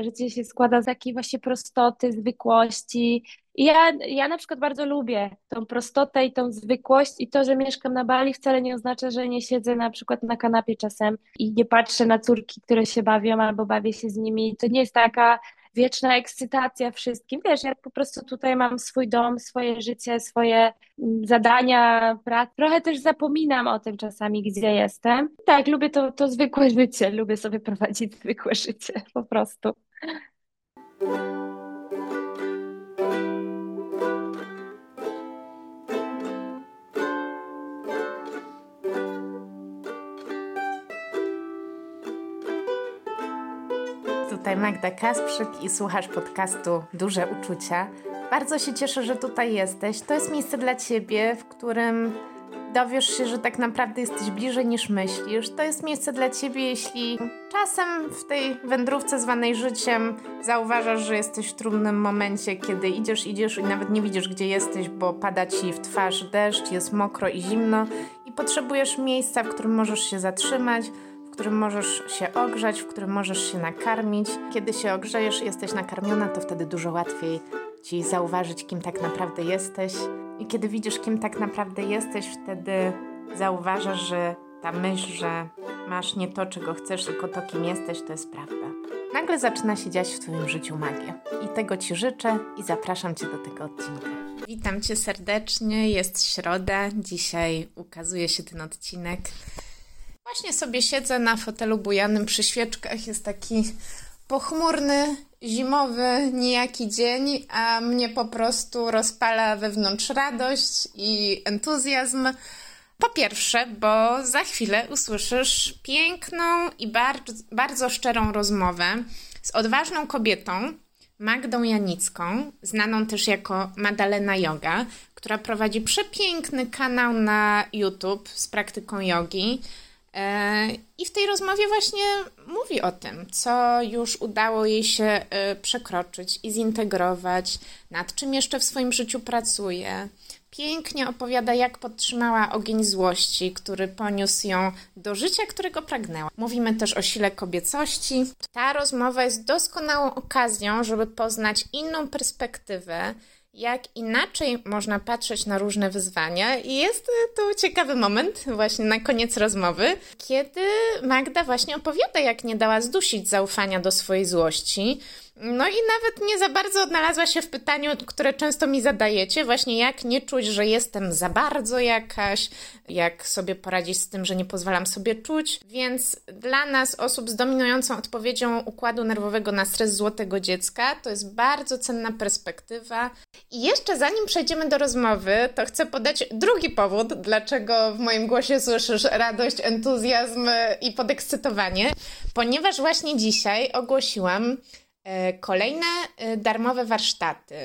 Życie się składa z takiej właśnie prostoty, zwykłości. I ja, ja na przykład bardzo lubię tą prostotę i tą zwykłość i to, że mieszkam na Bali wcale nie oznacza, że nie siedzę na przykład na kanapie czasem i nie patrzę na córki, które się bawią albo bawię się z nimi. To nie jest taka wieczna ekscytacja wszystkim. Wiesz, ja po prostu tutaj mam swój dom, swoje życie, swoje mm, zadania, pracę. Trochę też zapominam o tym czasami, gdzie jestem. Tak, lubię to, to zwykłe życie, lubię sobie prowadzić zwykłe życie, po prostu. Tutaj Magda Kasprzyk i słuchasz podcastu Duże Uczucia. Bardzo się cieszę, że tutaj jesteś. To jest miejsce dla Ciebie, w którym dowiesz się, że tak naprawdę jesteś bliżej niż myślisz. To jest miejsce dla Ciebie, jeśli czasem w tej wędrówce zwanej życiem zauważasz, że jesteś w trudnym momencie, kiedy idziesz, idziesz i nawet nie widzisz, gdzie jesteś, bo pada Ci w twarz deszcz, jest mokro i zimno i potrzebujesz miejsca, w którym możesz się zatrzymać, w którym możesz się ogrzać, w którym możesz się nakarmić. Kiedy się ogrzejesz jesteś nakarmiona, to wtedy dużo łatwiej ci zauważyć, kim tak naprawdę jesteś. I kiedy widzisz, kim tak naprawdę jesteś, wtedy zauważasz, że ta myśl, że masz nie to, czego chcesz, tylko to, kim jesteś, to jest prawda. Nagle zaczyna się dziać w Twoim życiu magia. I tego Ci życzę i zapraszam Cię do tego odcinka. Witam Cię serdecznie, jest środa, dzisiaj ukazuje się ten odcinek. Właśnie sobie siedzę na fotelu bujanym przy świeczkach. Jest taki pochmurny, zimowy, nijaki dzień, a mnie po prostu rozpala wewnątrz radość i entuzjazm. Po pierwsze, bo za chwilę usłyszysz piękną i bardzo, bardzo szczerą rozmowę z odważną kobietą, Magdą Janicką, znaną też jako Madalena Yoga, która prowadzi przepiękny kanał na YouTube z praktyką jogi. E, I w tej rozmowie właśnie mówi o tym, co już udało jej się e, przekroczyć i zintegrować, nad czym jeszcze w swoim życiu pracuje. Pięknie opowiada, jak podtrzymała ogień złości, który poniósł ją do życia, którego pragnęła. Mówimy też o sile kobiecości. Ta rozmowa jest doskonałą okazją, żeby poznać inną perspektywę jak inaczej można patrzeć na różne wyzwania. I jest to ciekawy moment, właśnie na koniec rozmowy, kiedy Magda właśnie opowiada, jak nie dała zdusić zaufania do swojej złości. No i nawet nie za bardzo odnalazła się w pytaniu, które często mi zadajecie, właśnie jak nie czuć, że jestem za bardzo jakaś, jak sobie poradzić z tym, że nie pozwalam sobie czuć. Więc dla nas, osób z dominującą odpowiedzią układu nerwowego na stres złotego dziecka, to jest bardzo cenna perspektywa. I jeszcze zanim przejdziemy do rozmowy, to chcę podać drugi powód, dlaczego w moim głosie słyszysz radość, entuzjazm i podekscytowanie, ponieważ właśnie dzisiaj ogłosiłam kolejne e, darmowe warsztaty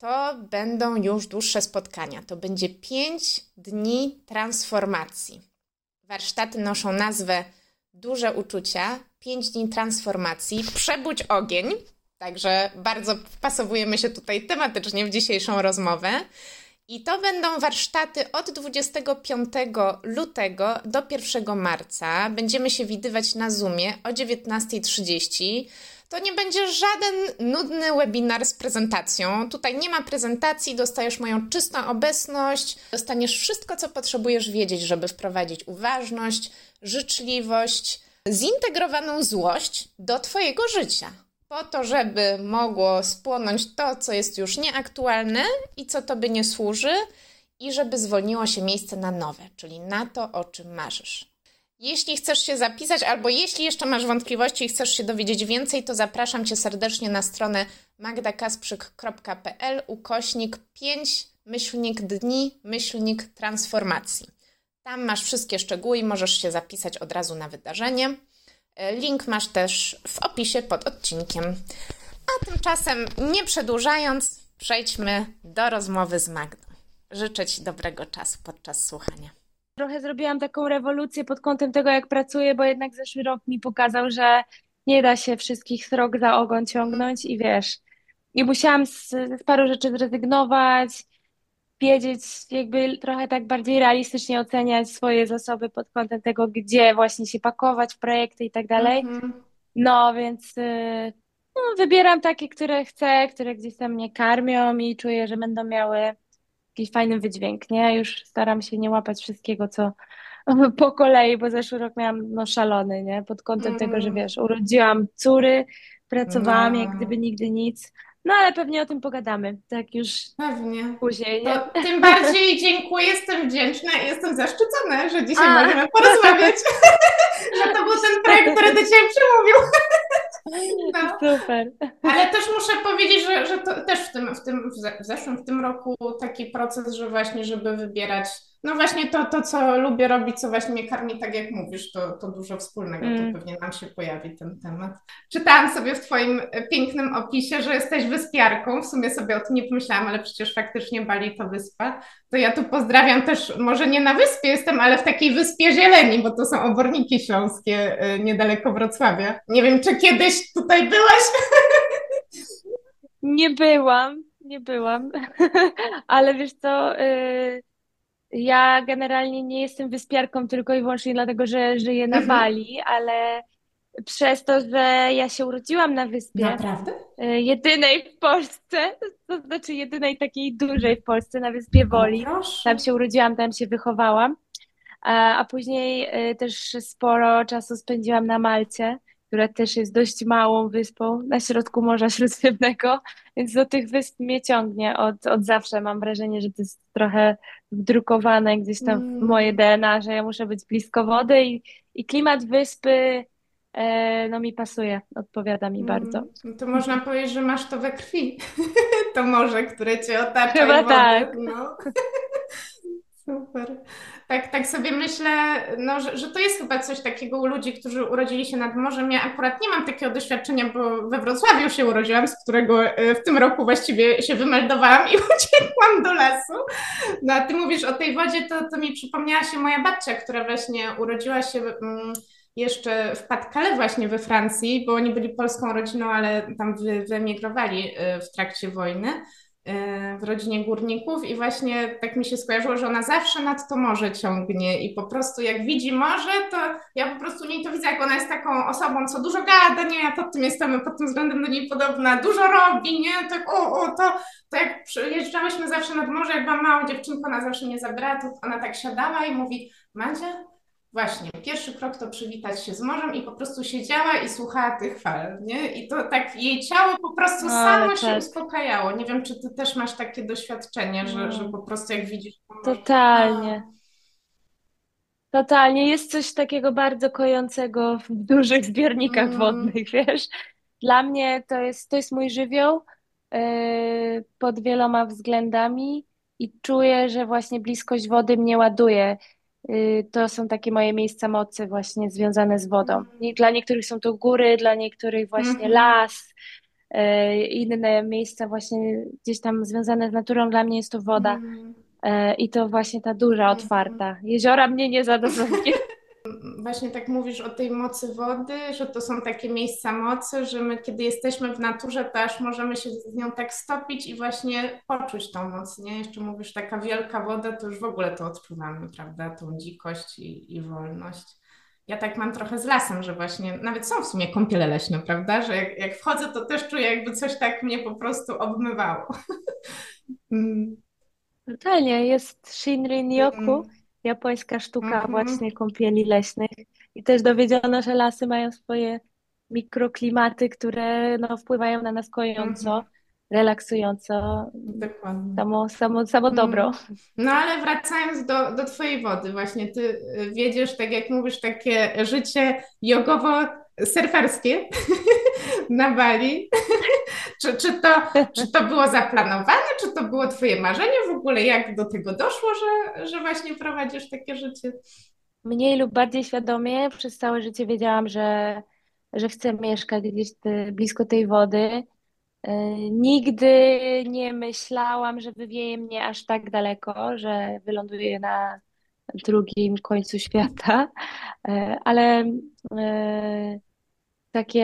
to będą już dłuższe spotkania. To będzie 5 dni transformacji. Warsztaty noszą nazwę Duże uczucia, 5 dni transformacji, przebudź ogień. Także bardzo wpasowujemy się tutaj tematycznie w dzisiejszą rozmowę. I to będą warsztaty od 25 lutego do 1 marca. Będziemy się widywać na Zoomie o 19.30 to nie będzie żaden nudny webinar z prezentacją. Tutaj nie ma prezentacji, dostajesz moją czystą obecność, dostaniesz wszystko, co potrzebujesz wiedzieć, żeby wprowadzić uważność, życzliwość, zintegrowaną złość do Twojego życia. Po to, żeby mogło spłonąć to, co jest już nieaktualne i co Tobie nie służy, i żeby zwolniło się miejsce na nowe, czyli na to, o czym marzysz. Jeśli chcesz się zapisać, albo jeśli jeszcze masz wątpliwości i chcesz się dowiedzieć więcej, to zapraszam Cię serdecznie na stronę magdakasprzyk.pl ukośnik 5 myślnik dni myślnik transformacji. Tam masz wszystkie szczegóły i możesz się zapisać od razu na wydarzenie. Link masz też w opisie pod odcinkiem. A tymczasem, nie przedłużając, przejdźmy do rozmowy z Magdą. Życzę Ci dobrego czasu podczas słuchania trochę zrobiłam taką rewolucję pod kątem tego, jak pracuję, bo jednak zeszły rok mi pokazał, że nie da się wszystkich srok za ogon ciągnąć i wiesz, i musiałam z, z paru rzeczy zrezygnować, wiedzieć, jakby trochę tak bardziej realistycznie oceniać swoje zasoby pod kątem tego, gdzie właśnie się pakować w projekty i tak dalej. Mhm. No, więc y, No, wybieram takie, które chcę, które gdzieś tam mnie karmią i czuję, że będą miały jakiś fajny wydźwięk, nie? Już staram się nie łapać wszystkiego, co po kolei, bo zeszły rok miałam no szalony, nie? Pod kątem tego, że Mm. wiesz, urodziłam córy, pracowałam jak No. gdyby nigdy nic. No ale pewnie o tym pogadamy, tak już Pewnie. później, nie? To tym bardziej dziękuję, jestem wdzięczna i jestem zaszczycona, że dzisiaj A. możemy porozmawiać. że to był ten projekt, który do Ciebie przemówił. No. Super. Ale też muszę powiedzieć, że, że to też w tym, w tym w ze- w zeszłym, w tym roku taki proces, że właśnie, żeby wybierać, no właśnie to, to co lubię robić, co właśnie mnie karmi, tak jak mówisz, to, to dużo wspólnego, Mm. to pewnie nam się pojawi ten temat. Czytałam sobie w Twoim e, pięknym opisie, że jesteś wyspiarką, w sumie sobie o tym nie pomyślałam, ale przecież faktycznie Bali to wyspa. To ja tu pozdrawiam też, może nie na wyspie jestem, ale w takiej wyspie zieleni, bo to są oborniki śląskie e, niedaleko Wrocławia. Nie wiem, czy kiedyś tutaj byłaś? Nie byłam, nie byłam, ale wiesz co, y, ja generalnie nie jestem wyspiarką tylko i wyłącznie dlatego, że żyję na Mhm. Bali, ale przez to, że ja się urodziłam na wyspie, Naprawdę? y, jedynej w Polsce, to znaczy jedynej takiej dużej w Polsce na wyspie Woli. Tam się urodziłam, tam się wychowałam, a, a później y, też sporo czasu spędziłam na Malcie, która też jest dość małą wyspą na środku Morza Śródziemnego, więc do tych wysp mnie ciągnie od, od zawsze. Mam wrażenie, że to jest trochę wdrukowane gdzieś tam w Mm. moje DNA, że ja muszę być blisko wody i, i klimat wyspy e, no mi pasuje, odpowiada mi bardzo. Mm, To można powiedzieć, że masz to we krwi. To morze, które cię otacza Chyba i wody. tak. No. Super. Tak, tak sobie myślę, no, że, że to jest chyba coś takiego u ludzi, którzy urodzili się nad morzem. Ja akurat nie mam takiego doświadczenia, bo we Wrocławiu się urodziłam, z którego e, w tym roku właściwie się wymeldowałam i uciekłam do lasu. No a ty mówisz o tej wodzie, to, to mi przypomniała się moja babcia, która właśnie urodziła się mm, jeszcze w Pas-de-Calais właśnie we Francji, bo oni byli polską rodziną, ale tam wy, wyemigrowali y, w trakcie wojny w rodzinie górników i właśnie tak mi się skojarzyło, że ona zawsze nad to morze ciągnie i po prostu jak widzi morze, to ja po prostu nie to widzę, jak ona jest taką osobą, co dużo gada, nie, ja pod tym jestem, pod tym względem do niej podobna, dużo robi, nie, tak o, o, to, to jak przyjeżdżałyśmy zawsze nad morze, jak byłam małą dziewczynką, ona zawsze mnie zabrała, to ona tak siadała i mówi, Madzia, Właśnie, pierwszy krok to przywitać się z morzem i po prostu siedziała i słuchała tych fal, nie? I to tak jej ciało po prostu samo się tak. uspokajało. Nie wiem, czy ty też masz takie doświadczenie, że, No. że po prostu jak widzisz Totalnie. Totalnie. Jest coś takiego bardzo kojącego w dużych zbiornikach Mm. wodnych, wiesz. Dla mnie to jest, to jest mój żywioł yy, pod wieloma względami i czuję, że właśnie bliskość wody mnie ładuje. Yy, to są takie moje miejsca mocy właśnie związane z wodą. I dla niektórych są to góry, dla niektórych właśnie Mhm. las, yy, inne miejsca właśnie gdzieś tam związane z naturą. Dla mnie jest to woda. Mm. E, I to właśnie ta duża, Mhm. otwarta. Jeziora mnie nie zadowoliły. Właśnie tak mówisz o tej mocy wody, że to są takie miejsca mocy, że my kiedy jesteśmy w naturze, to aż możemy się z nią tak stopić i właśnie poczuć tą moc, nie? Jeszcze mówisz taka wielka woda, to już w ogóle to odczuwamy, prawda? Tą dzikość i, i wolność. Ja tak mam trochę z lasem, że właśnie nawet są w sumie kąpiele leśne, prawda? Że jak, jak wchodzę, to też czuję, jakby coś tak mnie po prostu obmywało. Mm, Totalnie, jest Shinrin-yoku, mm, japońska sztuka Mhm. właśnie kąpieli leśnych. I też dowiedziono, że lasy mają swoje mikroklimaty, które no, wpływają na nas kojąco, Mhm. relaksująco, Dokładnie. samo, samo, samo dobro. Mm. No ale wracając do, do Twojej wody, właśnie Ty y, wiedziesz, tak jak mówisz, takie życie jogowo-surferskie na Bali. Czy, czy, to, czy to było zaplanowane, czy to było Twoje marzenie w ogóle? Jak do tego doszło, że, że właśnie prowadzisz takie życie? Mniej lub bardziej świadomie przez całe życie wiedziałam, że, że chcę mieszkać gdzieś te, blisko tej wody. E, Nigdy nie myślałam, że wywieje mnie aż tak daleko, że wyląduję na drugim końcu świata, E, ale e, takie,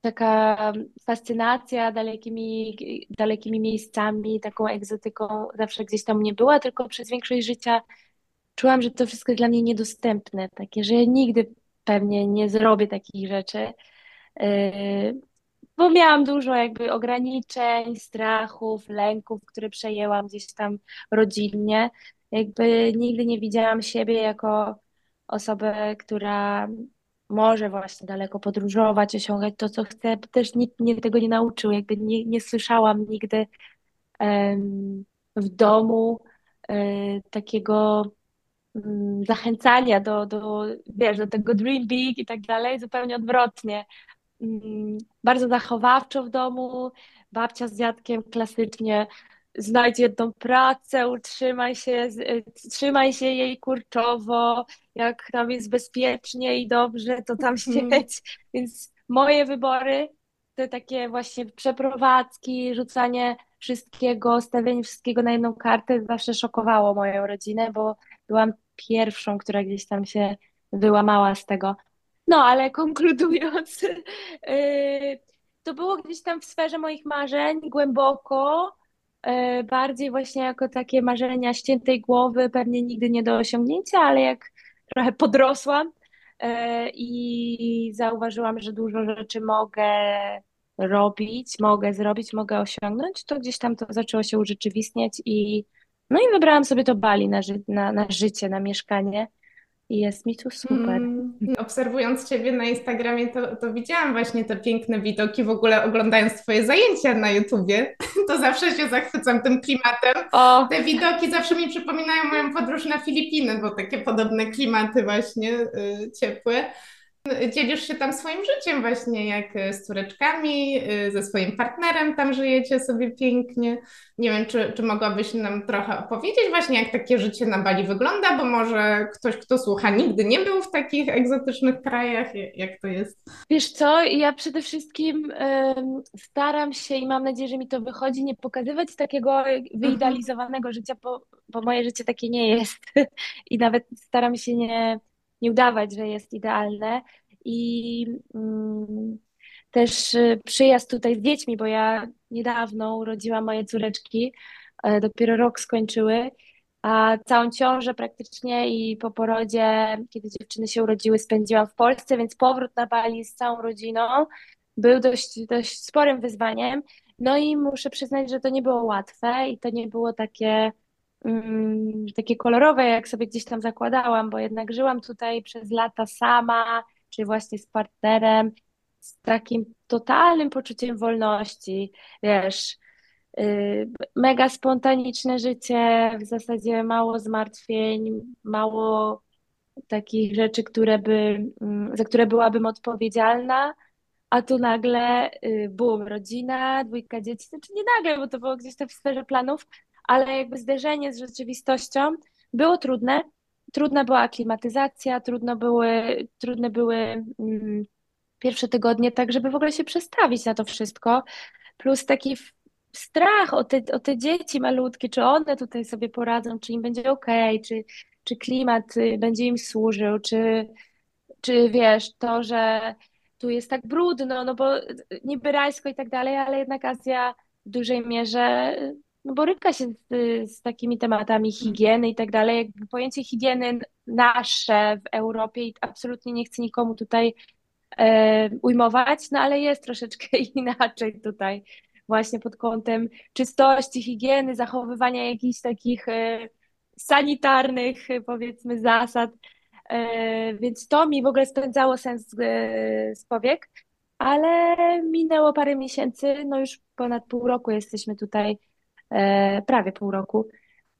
taka fascynacja dalekimi, dalekimi miejscami, taką egzotyką zawsze gdzieś tam nie była, tylko przez większość życia czułam, że to wszystko jest dla mnie niedostępne, takie, że nigdy pewnie nie zrobię takich rzeczy. Yy, bo miałam dużo jakby ograniczeń, strachów, lęków, które przejęłam gdzieś tam rodzinnie. Jakby nigdy nie widziałam siebie jako osobę, która może właśnie daleko podróżować, osiągać to, co chce. Też nikt mnie tego nie nauczył, jakby nie, nie słyszałam nigdy w domu um, takiego um, zachęcania do, do, wiesz, do tego dream big i tak dalej, zupełnie odwrotnie. Mm, bardzo zachowawczo w domu, babcia z dziadkiem klasycznie znajdź jedną pracę, utrzymaj się, trzymaj się jej kurczowo, jak tam jest bezpiecznie i dobrze, to tam mhm. siedź. Więc moje wybory to takie właśnie przeprowadzki, rzucanie wszystkiego, stawianie wszystkiego na jedną kartę zawsze szokowało moją rodzinę, bo byłam pierwszą, która gdzieś tam się wyłamała z tego. No, ale konkludując, yy, to było gdzieś tam w sferze moich marzeń głęboko, bardziej właśnie jako takie marzenia ściętej głowy, pewnie nigdy nie do osiągnięcia, ale jak trochę podrosłam yy, i zauważyłam, że dużo rzeczy mogę robić, mogę zrobić, mogę osiągnąć, to gdzieś tam to zaczęło się urzeczywistniać i no i wybrałam sobie to Bali na, ży na, na życie, na mieszkanie. I jest mi tu super. Mm, obserwując Ciebie na Instagramie, to, to widziałam właśnie te piękne widoki. W ogóle oglądając Twoje zajęcia na YouTubie, to zawsze się zachwycam tym klimatem. O. Te widoki zawsze mi przypominają moją podróż na Filipiny, bo takie podobne klimaty właśnie y, ciepłe dzielisz się tam swoim życiem właśnie, jak e, z córeczkami, e, ze swoim partnerem, tam żyjecie sobie pięknie. Nie wiem, czy, czy mogłabyś nam trochę opowiedzieć właśnie, jak takie życie na Bali wygląda, bo może ktoś, kto słucha, nigdy nie był w takich egzotycznych krajach, jak to jest? Wiesz co, ja przede wszystkim staram się i mam nadzieję, że mi to wychodzi, nie pokazywać takiego wyidealizowanego mhm. życia, bo, bo moje życie takie nie jest i nawet staram się nie nie udawać, że jest idealne. I mm, też y, przyjazd tutaj z dziećmi, bo ja niedawno urodziłam moje córeczki, e, dopiero rok skończyły, a całą ciążę praktycznie i po porodzie, kiedy dziewczyny się urodziły, spędziłam w Polsce, więc powrót na Bali z całą rodziną był dość, dość sporym wyzwaniem. No i muszę przyznać, że to nie było łatwe i to nie było takie takie kolorowe, jak sobie gdzieś tam zakładałam, bo jednak żyłam tutaj przez lata sama, czy właśnie z partnerem, z takim totalnym poczuciem wolności, wiesz, y, mega spontaniczne życie, w zasadzie mało zmartwień, mało takich rzeczy, które by, mm, za które byłabym odpowiedzialna, a tu nagle y, bum, rodzina, dwójka dzieci, znaczy nie nagle, bo to było gdzieś tam w sferze planów, ale jakby zderzenie z rzeczywistością było trudne. Trudna była aklimatyzacja, trudno były, trudne były mm, pierwsze tygodnie, tak żeby w ogóle się przestawić na to wszystko. Plus taki strach o te, o te dzieci malutkie, czy one tutaj sobie poradzą, czy im będzie ok, czy, czy klimat y, będzie im służył, czy, czy wiesz, to, że tu jest tak brudno, no bo niby rajsko i tak dalej, ale jednak Azja w dużej mierze no boryka się z, z takimi tematami higieny i tak dalej. Pojęcie higieny nasze w Europie i absolutnie nie chcę nikomu tutaj e, ujmować, no ale jest troszeczkę inaczej tutaj właśnie pod kątem czystości, higieny, zachowywania jakichś takich e, sanitarnych powiedzmy zasad, e, więc to mi w ogóle spędzało sens z, powiek, ale minęło parę miesięcy, no już ponad pół roku jesteśmy tutaj prawie pół roku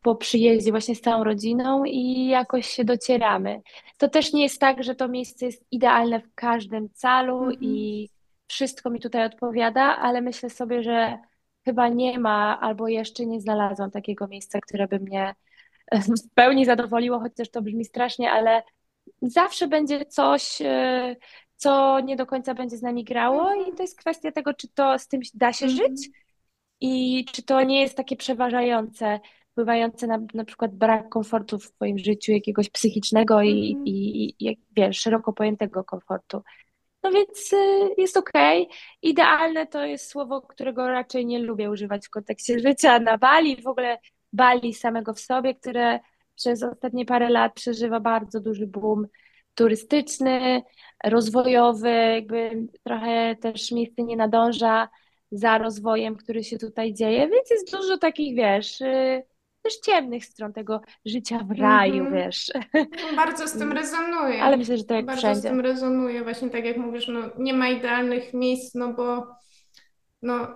po przyjeździe właśnie z całą rodziną i jakoś się docieramy. To też nie jest tak, że to miejsce jest idealne w każdym calu mm -hmm. i wszystko mi tutaj odpowiada, ale myślę sobie, że chyba nie ma albo jeszcze nie znalazłam takiego miejsca, które by mnie w pełni zadowoliło, chociaż to brzmi strasznie, ale zawsze będzie coś, e, co nie do końca będzie z nami grało i to jest kwestia tego, czy to z tym da się mm -hmm. żyć, i czy to nie jest takie przeważające, wpływające na na przykład brak komfortu w Twoim życiu, jakiegoś psychicznego i, mm. i, i wiesz, szeroko pojętego komfortu. No więc y, jest okej. Okay. Idealne to jest słowo, którego raczej nie lubię używać w kontekście życia na Bali, w ogóle Bali samego w sobie, które przez ostatnie parę lat przeżywa bardzo duży boom turystyczny, rozwojowy, jakby trochę też miejsce nie nadąża za rozwojem, który się tutaj dzieje, więc jest dużo takich, wiesz, y, też ciemnych stron tego życia w raju, mm -hmm. wiesz. No, bardzo z tym rezonuję. Ale myślę, że to jak Bardzo wszędzie. z tym rezonuję, właśnie tak jak mówisz, no nie ma idealnych miejsc, no bo no,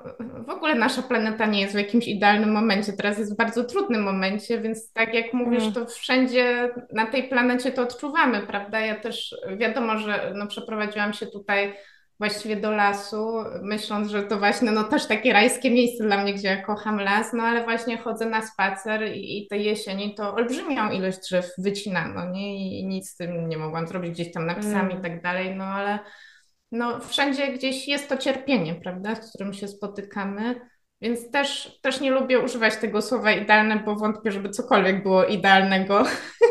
w ogóle nasza planeta nie jest w jakimś idealnym momencie. Teraz jest w bardzo trudnym momencie, więc tak jak mówisz, mm. to wszędzie na tej planecie to odczuwamy, prawda? Ja też wiadomo, że no, przeprowadziłam się tutaj właściwie do lasu, myśląc, że to właśnie no też takie rajskie miejsce dla mnie, gdzie ja kocham las, no ale właśnie chodzę na spacer i, i tej jesieni to olbrzymią ilość drzew wycinano, nie? I nic z tym nie mogłam zrobić, gdzieś tam napisami mm. i tak dalej, no ale no wszędzie gdzieś jest to cierpienie, prawda, z którym się spotykamy. Więc też, też nie lubię używać tego słowa idealne, bo wątpię, żeby cokolwiek było idealnego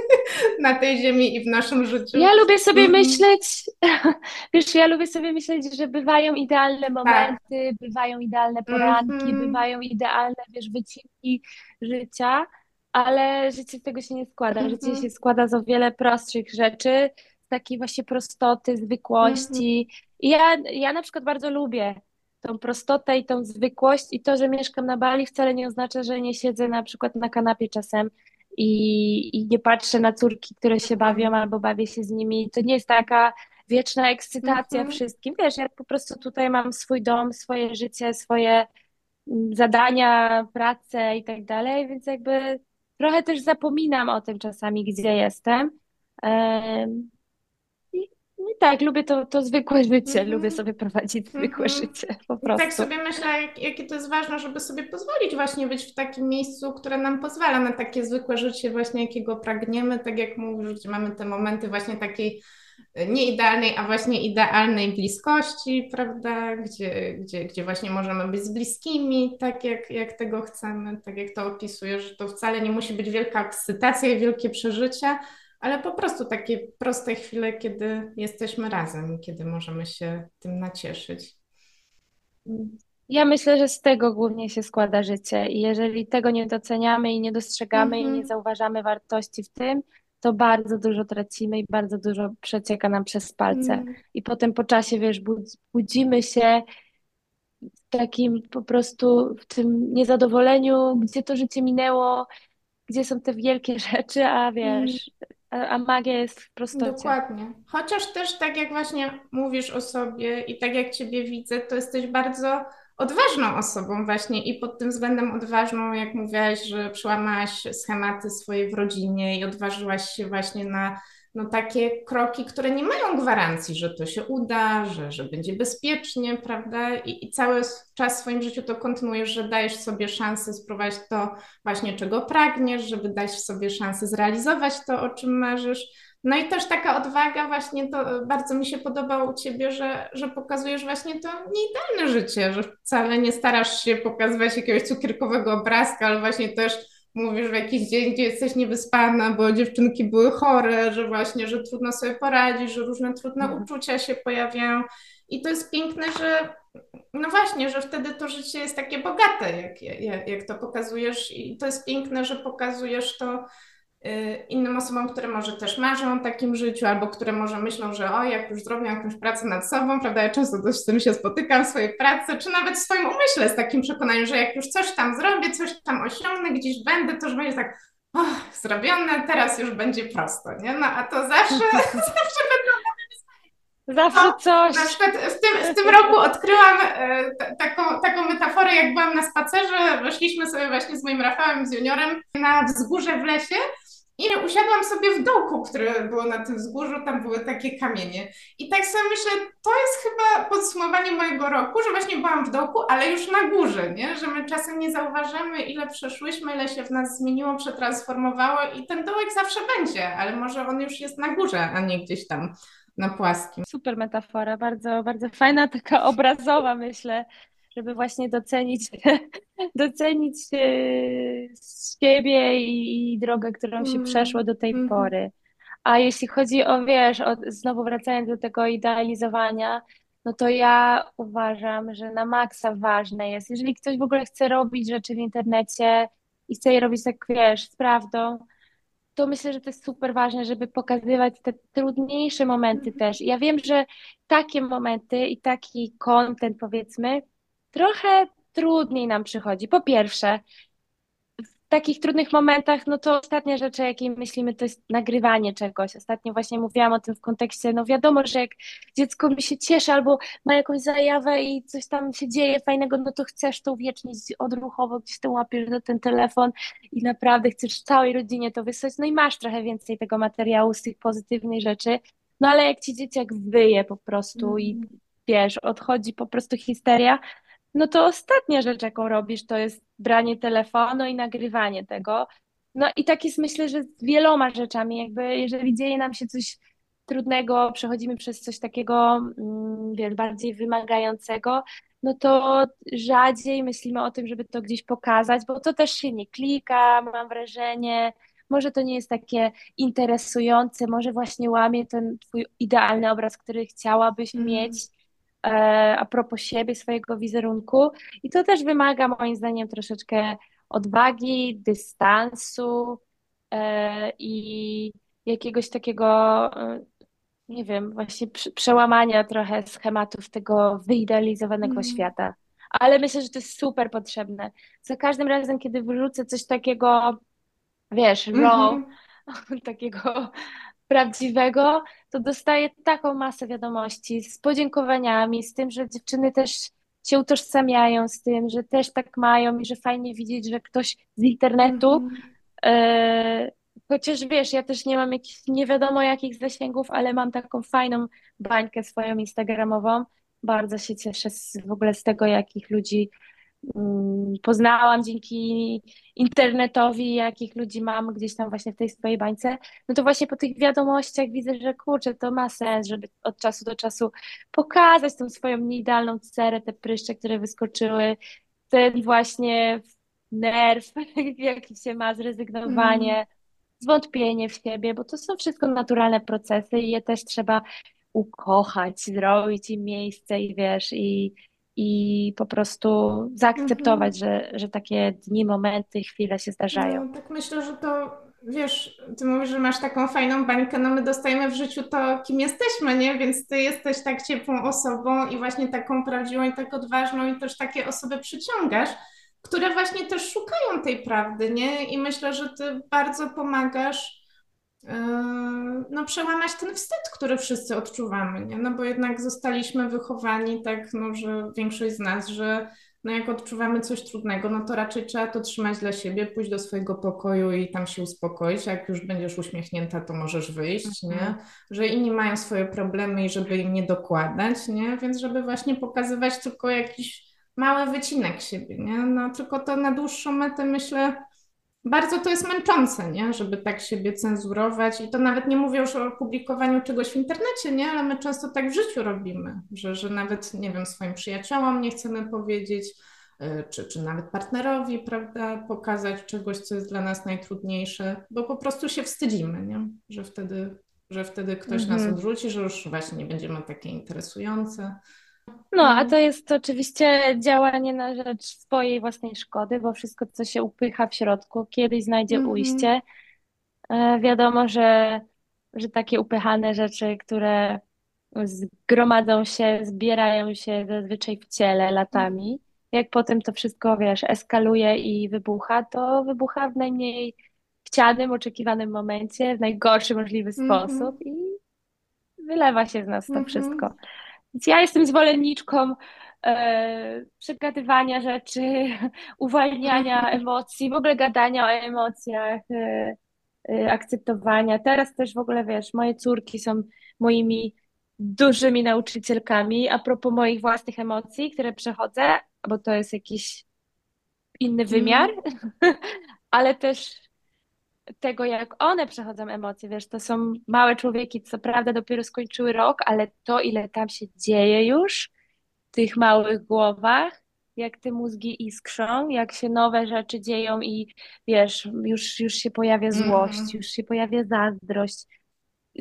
na tej ziemi i w naszym życiu. Ja lubię sobie mm myśleć, wiesz, ja lubię sobie myśleć, że bywają idealne tak. momenty, tak. bywają idealne poranki, mm -hmm. bywają idealne, wiesz, wycinki życia, ale życie z tego się nie składa. -hmm. Życie mhm. się składa z o wiele prostszych rzeczy, z takiej właśnie prostoty, zwykłości. I ja, ja na przykład bardzo lubię tą prostotę i tą zwykłość i to, że mieszkam na Bali wcale nie oznacza, że nie siedzę na przykład na kanapie czasem i, i nie patrzę na córki, które się bawią albo bawię się z nimi. To nie jest taka wieczna ekscytacja mhm. wszystkim. Wiesz, ja po prostu tutaj mam swój dom, swoje życie, swoje mm, zadania, pracę i tak dalej, więc jakby trochę też zapominam o tym czasami, gdzie jestem. No tak, lubię to, to zwykłe życie, mm lubię sobie prowadzić zwykłe mm życie, po prostu. I tak sobie myślę, jak, jakie to jest ważne, żeby sobie pozwolić właśnie być w takim miejscu, które nam pozwala na takie zwykłe życie, właśnie jakiego pragniemy, tak jak mówisz, gdzie mamy te momenty właśnie takiej e, nie idealnej, a właśnie idealnej bliskości, prawda, gdzie, gdzie, gdzie właśnie możemy być z bliskimi, tak jak, jak tego chcemy, tak jak to opisujesz, że to wcale nie musi być wielka ekscytacja i wielkie przeżycia, ale po prostu takie proste chwile, kiedy jesteśmy razem, kiedy możemy się tym nacieszyć. Ja myślę, że z tego głównie się składa życie i jeżeli tego nie doceniamy i nie dostrzegamy mm -hmm. i nie mhm. zauważamy wartości w tym, to bardzo dużo tracimy i bardzo dużo przecieka nam przez palce. Mm. I potem po czasie, wiesz, budzimy się w takim po prostu w tym niezadowoleniu, gdzie to życie minęło, gdzie są te wielkie rzeczy, a wiesz, mm a magia jest w prostocie. Dokładnie. Chociaż też tak jak właśnie mówisz o sobie i tak jak Ciebie widzę, to jesteś bardzo odważną osobą właśnie i pod tym względem odważną, jak mówiłaś, że przełamałaś schematy swojej w rodzinie i odważyłaś się właśnie na no, takie kroki, które nie mają gwarancji, że to się uda, że, że będzie bezpiecznie, prawda? I, I cały czas w swoim życiu to kontynuujesz, że dajesz sobie szansę spróbować to właśnie, czego pragniesz, żeby dać sobie szansę zrealizować to, o czym marzysz. No i też taka odwaga właśnie to bardzo mi się podoba u Ciebie, że, że pokazujesz właśnie to nieidealne życie, że wcale nie starasz się pokazywać jakiegoś cukierkowego obrazka, ale właśnie też mówisz w jakiś dzień, gdzie jesteś niewyspana, bo dziewczynki były chore, że właśnie, że trudno sobie poradzić, że różne trudne mhm. uczucia się pojawiają. I to jest piękne, że no właśnie, że wtedy to życie jest takie bogate, jak, jak, jak to pokazujesz. I to jest piękne, że pokazujesz to innym osobom, które może też marzą o takim życiu, albo które może myślą, że o, jak już zrobią jakąś pracę nad sobą, prawda, ja często też z tym się spotykam w swojej pracy, czy nawet w swoim umyśle z takim przekonaniem, że jak już coś tam zrobię, coś tam osiągnę, gdzieś będę, to już będzie tak oh, zrobione, teraz już będzie prosto, nie? No a to zawsze, zawsze będą Zawsze no, coś. Na przykład w tym, w tym roku odkryłam e, t- taką, taką metaforę, jak byłam na spacerze, weszliśmy sobie właśnie z moim Rafałem, z juniorem na wzgórze w lesie i usiadłam sobie w dołku, które było na tym wzgórzu, tam były takie kamienie. I tak sobie myślę, to jest chyba podsumowanie mojego roku, że właśnie byłam w dołku, ale już na górze, nie? Że my czasem nie zauważymy, ile przeszłyśmy, ile się w nas zmieniło, przetransformowało i ten dołek zawsze będzie, ale może on już jest na górze, a nie gdzieś tam na płaskim. Super metafora, bardzo, bardzo fajna, taka obrazowa, myślę żeby właśnie docenić, docenić e, siebie i, i drogę, którą się mm, przeszło do tej mm. pory. A jeśli chodzi o, wiesz, o, znowu wracając do tego idealizowania, no to ja uważam, że na maksa ważne jest, jeżeli ktoś w ogóle chce robić rzeczy w internecie i chce je robić tak, wiesz, z prawdą, to myślę, że to jest super ważne, żeby pokazywać te trudniejsze momenty mhm. też. Ja wiem, że takie momenty i taki content, powiedzmy, trochę trudniej nam przychodzi. Po pierwsze, takich trudnych momentach, no to ostatnia rzecz, o jakiej myślimy, to jest nagrywanie czegoś. Ostatnio właśnie mówiłam o tym w kontekście, no wiadomo, że jak dziecko mi się cieszy albo ma jakąś zajawę i coś tam się dzieje fajnego, no to chcesz to uwiecznić odruchowo, gdzieś to łapiesz do ten telefon i naprawdę chcesz całej rodzinie to wysłać, no i masz trochę więcej tego materiału z tych pozytywnych rzeczy, no ale jak ci dzieciak wyje po prostu mm. i mhm. wiesz, odchodzi po prostu histeria, no to ostatnia rzecz, jaką robisz, to jest branie telefonu i nagrywanie tego. No i tak jest myślę, że z wieloma rzeczami, jakby jeżeli dzieje nam się coś trudnego, przechodzimy przez coś takiego, mm, wiesz, bardziej wymagającego, no to rzadziej myślimy o tym, żeby to gdzieś pokazać, bo to też się nie klika, mam wrażenie, może to nie jest takie interesujące, może właśnie łamie ten twój idealny obraz, który chciałabyś mm. mieć a propos siebie, swojego wizerunku. I to też wymaga moim zdaniem troszeczkę odwagi, dystansu e, i jakiegoś takiego, e, nie wiem, właśnie przełamania trochę schematów tego wyidealizowanego mm. świata. Ale myślę, że to jest super potrzebne. Za każdym razem, kiedy wyrzucę coś takiego, wiesz, raw, mm -hmm. takiego prawdziwego, to dostaję taką masę wiadomości z podziękowaniami, z tym, że dziewczyny też się utożsamiają z tym, że też tak mają i że fajnie widzieć, że ktoś z internetu, mm. e, chociaż wiesz, ja też nie mam jakichś nie wiadomo jakich zasięgów, ale mam taką fajną bańkę swoją instagramową. Bardzo się cieszę z, w ogóle z tego, jakich ludzi poznałam dzięki internetowi, jakich ludzi mam gdzieś tam właśnie w tej swojej bańce, no to właśnie po tych wiadomościach widzę, że kurczę, to ma sens, żeby od czasu do czasu pokazać tą swoją nieidealną cerę, te pryszcze, które wyskoczyły, ten właśnie nerw, jaki się ma, zrezygnowanie, mm. zwątpienie w siebie, bo to są wszystko naturalne procesy i je też trzeba ukochać, zrobić im miejsce i wiesz, i i po prostu zaakceptować, mhm. że, że takie dni, momenty, chwile się zdarzają. No, tak myślę, że to wiesz, ty mówisz, że masz taką fajną bańkę, no my dostajemy w życiu to, kim jesteśmy, nie? Więc ty jesteś tak ciepłą osobą i właśnie taką prawdziwą i tak odważną i też takie osoby przyciągasz, które właśnie też szukają tej prawdy, nie? I myślę, że ty bardzo pomagasz no, przełamać ten wstyd, który wszyscy odczuwamy, nie? No bo jednak zostaliśmy wychowani tak, no, że większość z nas, że no jak odczuwamy coś trudnego, no to raczej trzeba to trzymać dla siebie, pójść do swojego pokoju i tam się uspokoić. Jak już będziesz uśmiechnięta, to możesz wyjść, nie? Mhm. Że inni mają swoje problemy i żeby im nie dokładać, nie? Więc żeby właśnie pokazywać tylko jakiś mały wycinek siebie, nie? No tylko to na dłuższą metę myślę bardzo to jest męczące, nie? Żeby tak siebie cenzurować i to nawet nie mówię już o publikowaniu czegoś w internecie, nie? Ale my często tak w życiu robimy, że, że nawet, nie wiem, swoim przyjaciołom nie chcemy powiedzieć, y, czy, czy nawet partnerowi, prawda, pokazać czegoś, co jest dla nas najtrudniejsze, bo po prostu się wstydzimy, nie? Że wtedy, że wtedy ktoś mhm. nas odrzuci, że już właśnie nie będziemy takie interesujące. No, a to jest oczywiście działanie na rzecz swojej własnej szkody, bo wszystko, co się upycha w środku, kiedyś znajdzie mm -hmm. ujście. E, wiadomo, że, że takie upychane rzeczy, które zgromadzą się, zbierają się zazwyczaj w ciele latami, jak potem to wszystko, wiesz, eskaluje i wybucha, to wybucha w najmniej chcianym, oczekiwanym momencie, w najgorszy możliwy mm -hmm. sposób i wylewa się z nas to mm -hmm. wszystko. Więc ja jestem zwolenniczką e, przegadywania rzeczy, uwalniania emocji, w ogóle gadania o emocjach, e, e, akceptowania. Teraz też w ogóle, wiesz, moje córki są moimi dużymi nauczycielkami a propos moich własnych emocji, które przechodzę, bo to jest jakiś inny wymiar, mm. ale też tego, jak one przechodzą emocje, wiesz, to są małe człowieki, co prawda dopiero skończyły rok, ale to, ile tam się dzieje już w tych małych głowach, jak te mózgi iskrzą, jak się nowe rzeczy dzieją i wiesz, już, już się pojawia mhm. złość, mm. już się pojawia zazdrość,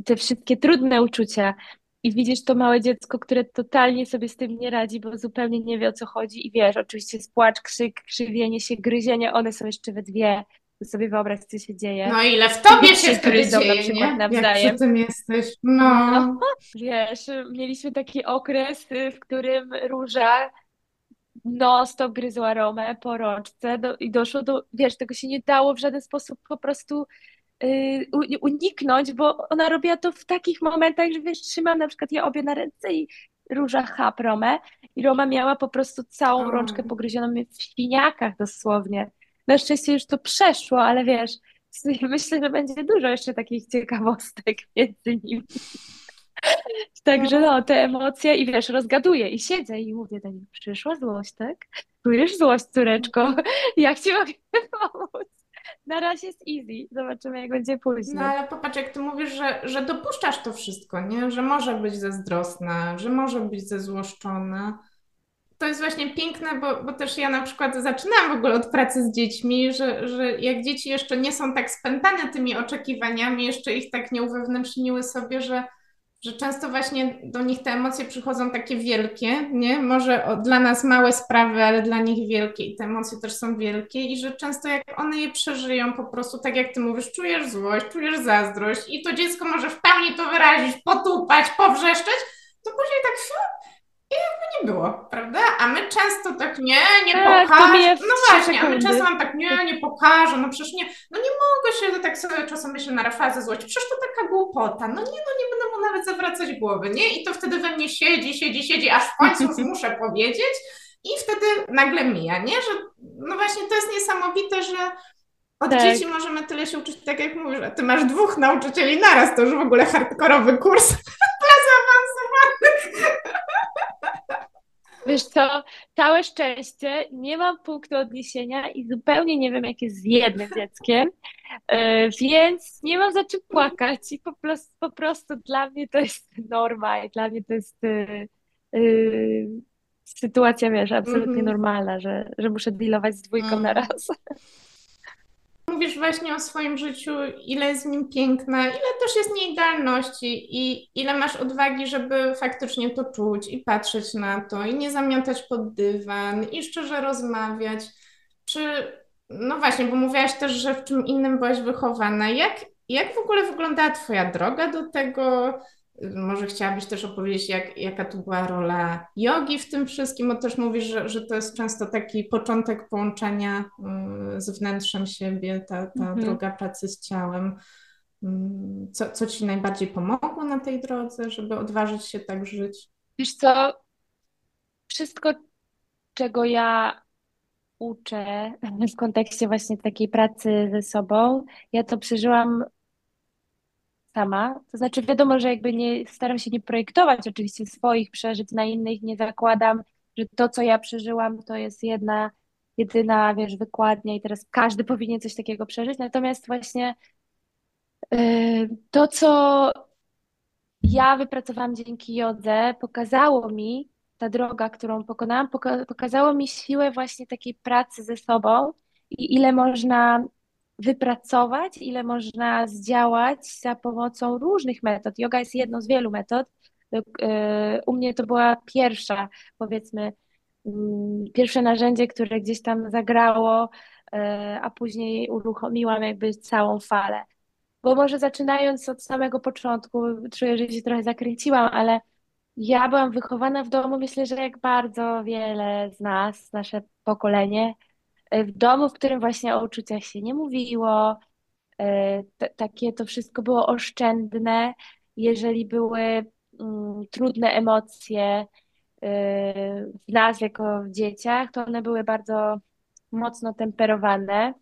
te wszystkie trudne uczucia. I widzisz to małe dziecko, które totalnie sobie z tym nie radzi, bo zupełnie nie wie o co chodzi. I wiesz, oczywiście spłacz, krzyk, krzywienie się, gryzienie, one są jeszcze we dwie sobie wyobraź, co się dzieje. No ile w tobie się wtedy dzieje, na przykład nie? nawzajem. Jak przy tym jesteś. No. no. Wiesz, mieliśmy taki okres, w którym Róża no stop gryzła Romę po rączce do, i doszło do, wiesz, tego się nie dało w żaden sposób po prostu yy, uniknąć, bo ona robiła to w takich momentach, że wiesz, trzymam na przykład je obie na ręce i Róża chap Romę i Roma miała po prostu całą rączkę pogryzioną w świniakach dosłownie. Na szczęście już to przeszło, ale wiesz, myślę, że będzie dużo jeszcze takich ciekawostek między nimi. Także no, te emocje i wiesz, rozgaduję i siedzę i mówię do niej, przyszła złość, tak? Czujesz złość, córeczko? Jak ci mogę pomóc? Na razie jest easy, zobaczymy jak będzie później. No ale popatrz, jak ty mówisz, że, że dopuszczasz to wszystko, nie? Że może być zazdrosna, że może być zezłoszczona to jest właśnie piękne, bo, bo też ja na przykład zaczynam w ogóle od pracy z dziećmi, że, że jak dzieci jeszcze nie są tak spętane tymi oczekiwaniami, jeszcze ich tak nie uwewnętrzniły sobie, że, że często właśnie do nich te emocje przychodzą takie wielkie, nie? Może o, dla nas małe sprawy, ale dla nich wielkie i te emocje też są wielkie i że często jak one je przeżyją po prostu, tak jak ty mówisz, czujesz złość, czujesz zazdrość i to dziecko może w pełni to wyrazić, potupać, powrzeszczeć, to później tak i jakby nie było, prawda? A my często tak nie, nie tak, pokażę. No właśnie, a my często mam tak nie, nie pokażę, no przecież nie, no nie mogę się, tak sobie czasem myślę na rafazę złości, przecież to taka głupota, no nie, no nie będę mu nawet zawracać głowy, nie? I to wtedy we mnie siedzi, siedzi, siedzi, aż w końcu muszę powiedzieć i wtedy nagle mija, nie? Że no właśnie to jest niesamowite, że od tak. dzieci możemy tyle się uczyć, tak jak mówisz, a ty masz dwóch nauczycieli naraz, to już w ogóle hardkorowy kurs dla zaawansowanych. Wiesz co, całe szczęście, nie mam punktu odniesienia i zupełnie nie wiem, jak jest z jednym dzieckiem, e, więc nie mam za czym płakać i po prostu, po prostu dla mnie to jest norma i dla mnie to jest yy, sytuacja, wiesz, absolutnie mm -hmm. normalna, że, że muszę dealować z dwójką mm. na raz. Mówisz właśnie o swoim życiu, ile jest w nim piękna, ile też jest nieidealności i ile masz odwagi, żeby faktycznie to czuć i patrzeć na to i nie zamiatać pod dywan i szczerze rozmawiać. Czy, no właśnie, bo mówiłaś też, że w czym innym byłaś wychowana. Jak, jak w ogóle wyglądała Twoja droga do tego? Może chciałabyś też opowiedzieć, jak, jaka tu była rola jogi w tym wszystkim, bo też mówisz, że, że to jest często taki początek połączenia y, z wnętrzem siebie, ta, ta mhm. droga pracy z ciałem. Mm, co, co ci najbardziej pomogło na tej drodze, żeby odważyć się tak żyć? Wiesz co, wszystko, czego ja uczę w kontekście właśnie takiej pracy ze sobą, ja to przeżyłam sama. To znaczy, wiadomo, że jakby nie staram się nie projektować oczywiście swoich przeżyć na innych, nie zakładam, że to, co ja przeżyłam, to jest jedna, jedyna, wiesz, wykładnia i teraz każdy powinien coś takiego przeżyć. Natomiast właśnie yy, to, co ja wypracowałam dzięki jodze, pokazało mi, ta droga, którą pokonałam, poka pokazało mi siłę właśnie takiej pracy ze sobą i ile można wypracować, ile można zdziałać za pomocą różnych metod. Yoga jest jedną z wielu metod. E, u mnie to była pierwsza, powiedzmy, mm, pierwsze narzędzie, które gdzieś tam zagrało, e, a później uruchomiłam jakby całą falę. Bo może zaczynając od samego początku, czuję, że się trochę zakręciłam, ale ja byłam wychowana w domu, myślę, że jak bardzo wiele z nas, nasze pokolenie, w domu, w którym właśnie o uczuciach się nie mówiło, e, takie to wszystko było oszczędne. Jeżeli były mm, trudne emocje e, w nas jako w dzieciach, to one były bardzo mocno temperowane.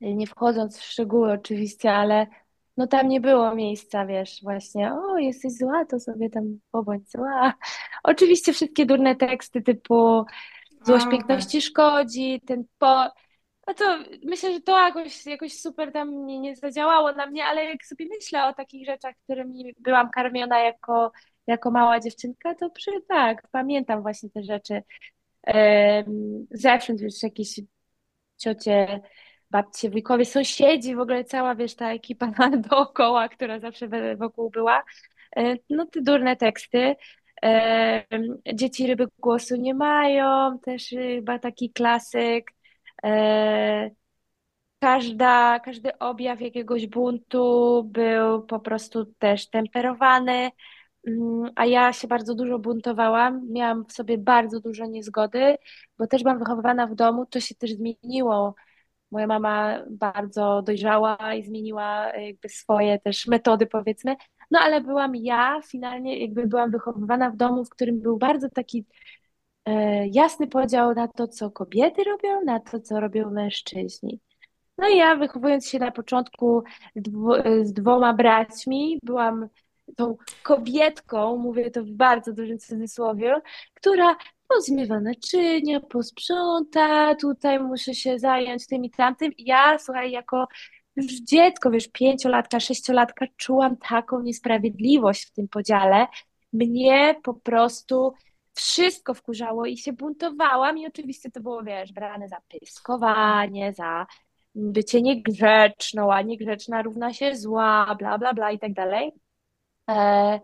Nie wchodząc w szczegóły oczywiście, ale no tam nie było miejsca, wiesz, właśnie, o, jesteś zła, to sobie tam pobądź zła. Oczywiście wszystkie durne teksty typu Złość piękności szkodzi, ten po... No to myślę, że to jakoś, jakoś super tam nie, nie zadziałało na mnie, ale jak sobie myślę o takich rzeczach, którymi byłam karmiona jako, jako mała dziewczynka, to przy, tak, pamiętam właśnie te rzeczy. Um, zewsząd już jakieś ciocie, babcie, wujkowie, sąsiedzi, w ogóle cała, wiesz, ta ekipa dookoła, która zawsze wokół była. E, no te durne teksty. Dzieci ryby głosu nie mają, też chyba taki klasyk. każda, każdy objaw jakiegoś buntu był po prostu też temperowany, mm, a ja się bardzo dużo buntowałam, miałam w sobie bardzo dużo niezgody, bo też byłam wychowywana w domu, to się też zmieniło. Moja mama bardzo dojrzała i zmieniła jakby swoje też metody, powiedzmy. No ale byłam ja, finalnie jakby byłam wychowywana w domu, w którym był bardzo taki e, jasny podział na to, co kobiety robią, na to, co robią mężczyźni. No i ja wychowując się na początku z dwoma braćmi, byłam tą kobietką, mówię to w bardzo dużym cudzysłowie, która pozmywa naczynia, posprząta, tutaj muszę się zająć tym i tamtym. Ja, słuchaj, jako już dziecko, wiesz, pięciolatka, sześciolatka, czułam taką niesprawiedliwość w tym podziale. Mnie po prostu wszystko wkurzało i się buntowałam i oczywiście to było, wiesz, brane za pyskowanie, za bycie niegrzeczną, a niegrzeczna równa się zła, bla, bla, bla i tak dalej. E,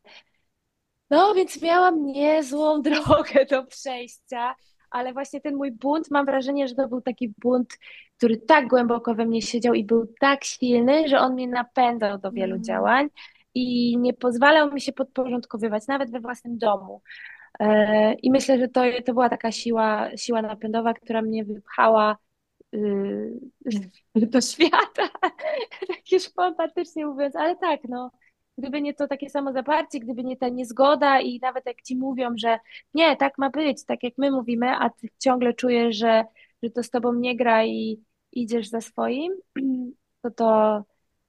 no, więc miałam niezłą drogę do przejścia, ale właśnie ten mój bunt, mam wrażenie, że to był taki bunt, który tak głęboko we mnie siedział i był tak silny, że on mnie napędzał do wielu mm. działań i nie pozwalał mi się podporządkowywać, nawet we własnym domu. E, I myślę, że to, to była taka siła, siła napędowa, która mnie wypchała y, do świata, tak już pompatycznie mówiąc, ale tak, no, gdyby nie to takie samo zaparcie, gdyby nie ta niezgoda i nawet jak ci mówią, że nie, tak ma być, tak jak my mówimy, a ty ciągle czujesz, że, że to z tobą nie gra i idziesz za swoim, to to,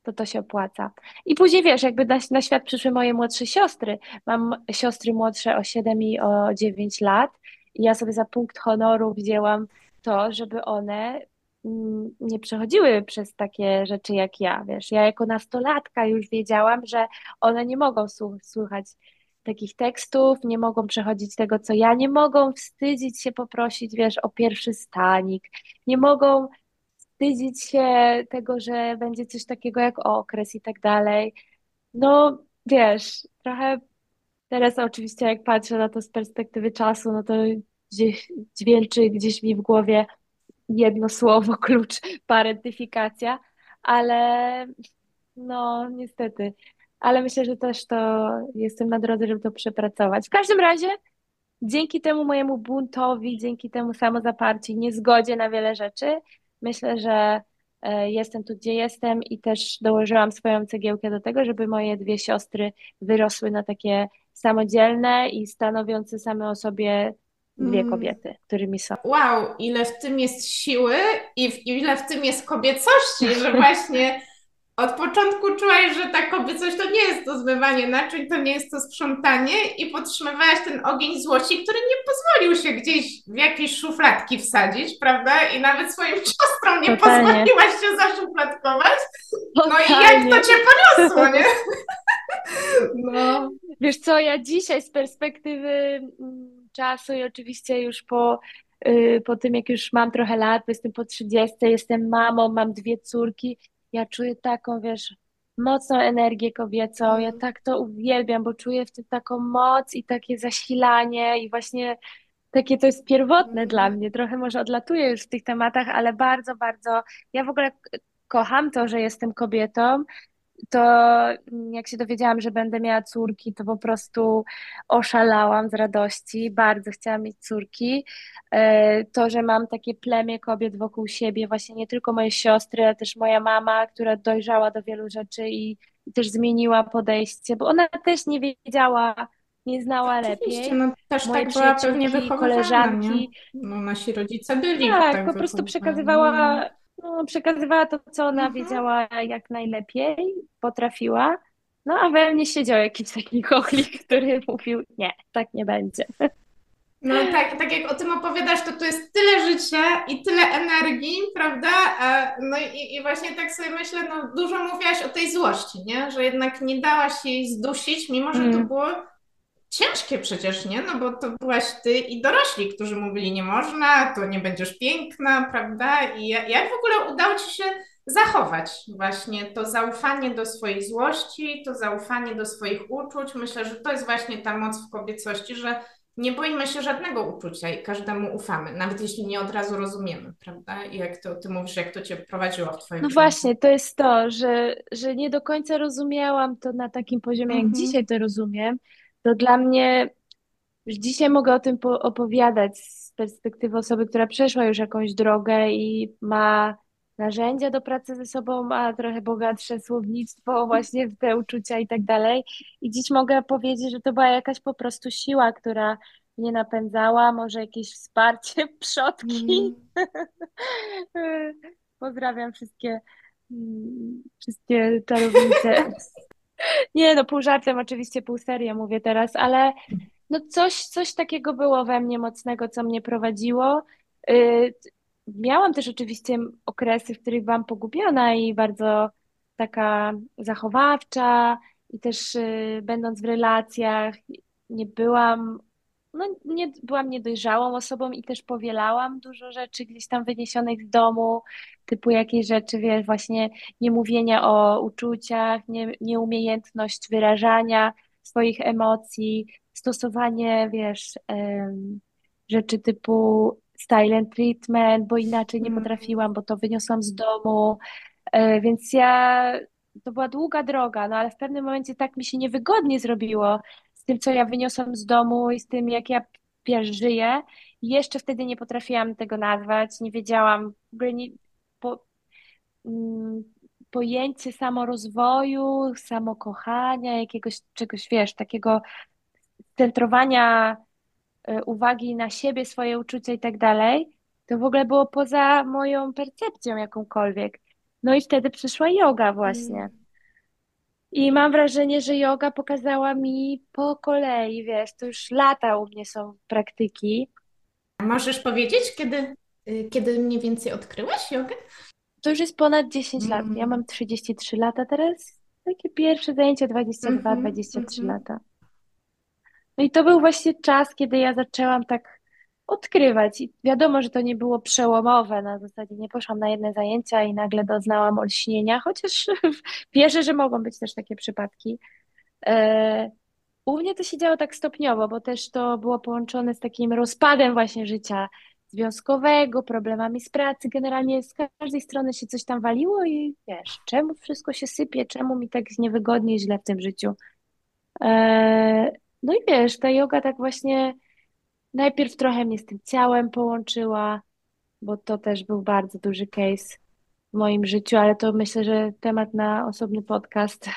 to, to się opłaca. I później wiesz, jakby na, na świat przyszły moje młodsze siostry. Mam siostry młodsze o 7 i o 9 lat i ja sobie za punkt honoru wzięłam to, żeby one nie przechodziły przez takie rzeczy jak ja, wiesz. Ja jako nastolatka już wiedziałam, że one nie mogą słuchać takich tekstów, nie mogą przechodzić tego, co ja, nie mogą wstydzić się poprosić, wiesz, o pierwszy stanik, nie mogą wstydzić się tego, że będzie coś takiego jak okres i tak dalej. No, wiesz, trochę teraz oczywiście jak patrzę na to z perspektywy czasu, no to gdzieś dźwięczy gdzieś mi w głowie jedno słowo, klucz, parentyfikacja, ale no niestety. Ale myślę, że też to jestem na drodze, żeby to przepracować. W każdym razie, dzięki temu mojemu buntowi, dzięki temu samozaparciu, niezgodzie na wiele rzeczy, myślę, że e, jestem tu, gdzie jestem i też dołożyłam swoją cegiełkę do tego, żeby moje dwie siostry wyrosły na takie samodzielne i stanowiące same o sobie dwie mm. kobiety, którymi są. Wow, ile w tym jest siły i w, ile w tym jest kobiecości, że właśnie od początku czułaś, że ta kobiecość to nie jest to zmywanie naczyń, to nie jest to sprzątanie i podtrzymywałaś ten ogień złości, który nie pozwolił się gdzieś w jakieś szufladki wsadzić, prawda? I nawet swoim siostrom nie Totalnie. pozwoliłaś się zaszufladkować. No Totalnie. i jak to cię poniosło, nie? No. Wiesz co, ja dzisiaj z perspektywy mm, czasu i oczywiście już po, y, po tym, jak już mam trochę lat, jestem po 30, jestem mamą, mam dwie córki, ja czuję taką, wiesz, mocną energię kobiecą, ja mhm. tak to uwielbiam, bo czuję w tym taką moc i takie zasilanie i właśnie takie to jest pierwotne dla mhm. mnie. Trochę może odlatuję już w tych tematach, ale bardzo, bardzo, ja w ogóle kocham to, że jestem kobietą to jak się dowiedziałam, że będę miała córki, to po prostu oszalałam z radości. Bardzo chciałam mieć córki. E, to, że mam takie plemię kobiet wokół siebie, właśnie nie tylko moje siostry, ale też moja mama, która dojrzała do wielu rzeczy i, też zmieniła podejście, bo ona też nie wiedziała, nie znała Oczywiście, lepiej. No, też Moje tak była pewnie koleżanki. Nie? No, nasi rodzice byli. Tak, tak po prostu przekazywała no, przekazywała to, co ona mhm. wiedziała jak najlepiej, potrafiła. No a we mnie siedział jakiś taki kochlik, który mówił, nie, tak nie będzie. No tak, tak jak o tym opowiadasz, to tu jest tyle życia i tyle energii, prawda? No i, i właśnie tak sobie myślę, no dużo mówiłaś o tej złości, nie? Że jednak nie dałaś jej zdusić, mimo że to mm. było ciężkie przecież, nie? No bo to byłaś ty i dorośli, którzy mówili nie można, to nie będziesz piękna, prawda? I jak w ogóle udało ci się zachować właśnie to zaufanie do swojej złości, to zaufanie do swoich uczuć? Myślę, że to jest właśnie ta moc w kobiecości, że nie boimy się żadnego uczucia i każdemu ufamy, nawet jeśli nie od razu rozumiemy, prawda? I jak to ty mówisz, jak to cię prowadziło w twoim No życiu. właśnie, to jest to, że, że nie do końca rozumiałam to na takim poziomie, jak Mhm. dzisiaj to rozumiem. To dla mnie, już dzisiaj mogę o tym po- opowiadać z perspektywy osoby, która przeszła już jakąś drogę i ma narzędzia do pracy ze sobą, ma trochę bogatsze słownictwo właśnie w te uczucia i tak dalej. I dziś mogę powiedzieć, że to była jakaś po prostu siła, która mnie napędzała, może jakieś wsparcie przodki. Mhm. Pozdrawiam wszystkie, mm, wszystkie czarownice. Nie, no pół żartem, oczywiście pół serio mówię teraz, ale no coś, coś takiego było we mnie mocnego, co mnie prowadziło. Y, Miałam też oczywiście okresy, w których byłam pogubiona i bardzo taka zachowawcza i też y, będąc w relacjach nie byłam, no nie byłam niedojrzałą osobą i też powielałam dużo rzeczy gdzieś tam wyniesionych z domu, typu jakieś rzeczy, wiesz, właśnie niemówienia o uczuciach, nie, nieumiejętność wyrażania swoich emocji, stosowanie, wiesz, rzeczy typu silent treatment, bo inaczej nie Mm. potrafiłam, bo to wyniosłam z domu. E, Więc ja, to była długa droga, no ale w pewnym momencie tak mi się niewygodnie zrobiło tym, co ja wyniosłam z domu i z tym, jak ja żyję. Jeszcze wtedy nie potrafiłam tego nazwać, nie wiedziałam, nie, po, mm, pojęcie samorozwoju, samokochania, jakiegoś czegoś, wiesz, takiego centrowania y, uwagi na siebie, swoje uczucia i tak dalej, to w ogóle było poza moją percepcją jakąkolwiek. No i wtedy przyszła yoga właśnie. I mam wrażenie, że yoga pokazała mi po kolei, wiesz, to już lata u mnie są praktyki. Możesz powiedzieć, kiedy, y, kiedy mniej więcej odkryłaś jogę? To już jest ponad 10 lat. Ja Mm. mam 33 lata teraz. Takie pierwsze zajęcie 22, Mhm, 23 mhm. lata. No i to był właśnie czas, kiedy ja zaczęłam tak odkrywać. I wiadomo, że to nie było przełomowe. Na zasadzie nie poszłam na jedne zajęcia i nagle doznałam olśnienia, chociaż wierzę, że mogą być też takie przypadki. E, U mnie to się działo tak stopniowo, bo też to było połączone z takim rozpadem właśnie życia związkowego, problemami z pracy. Generalnie z każdej strony się coś tam waliło i wiesz, czemu wszystko się sypie, czemu mi tak niewygodnie i źle w tym życiu. E, No i wiesz, ta yoga tak właśnie najpierw trochę mnie z tym ciałem połączyła, bo to też był bardzo duży case w moim życiu, ale to myślę, że temat na osobny podcast.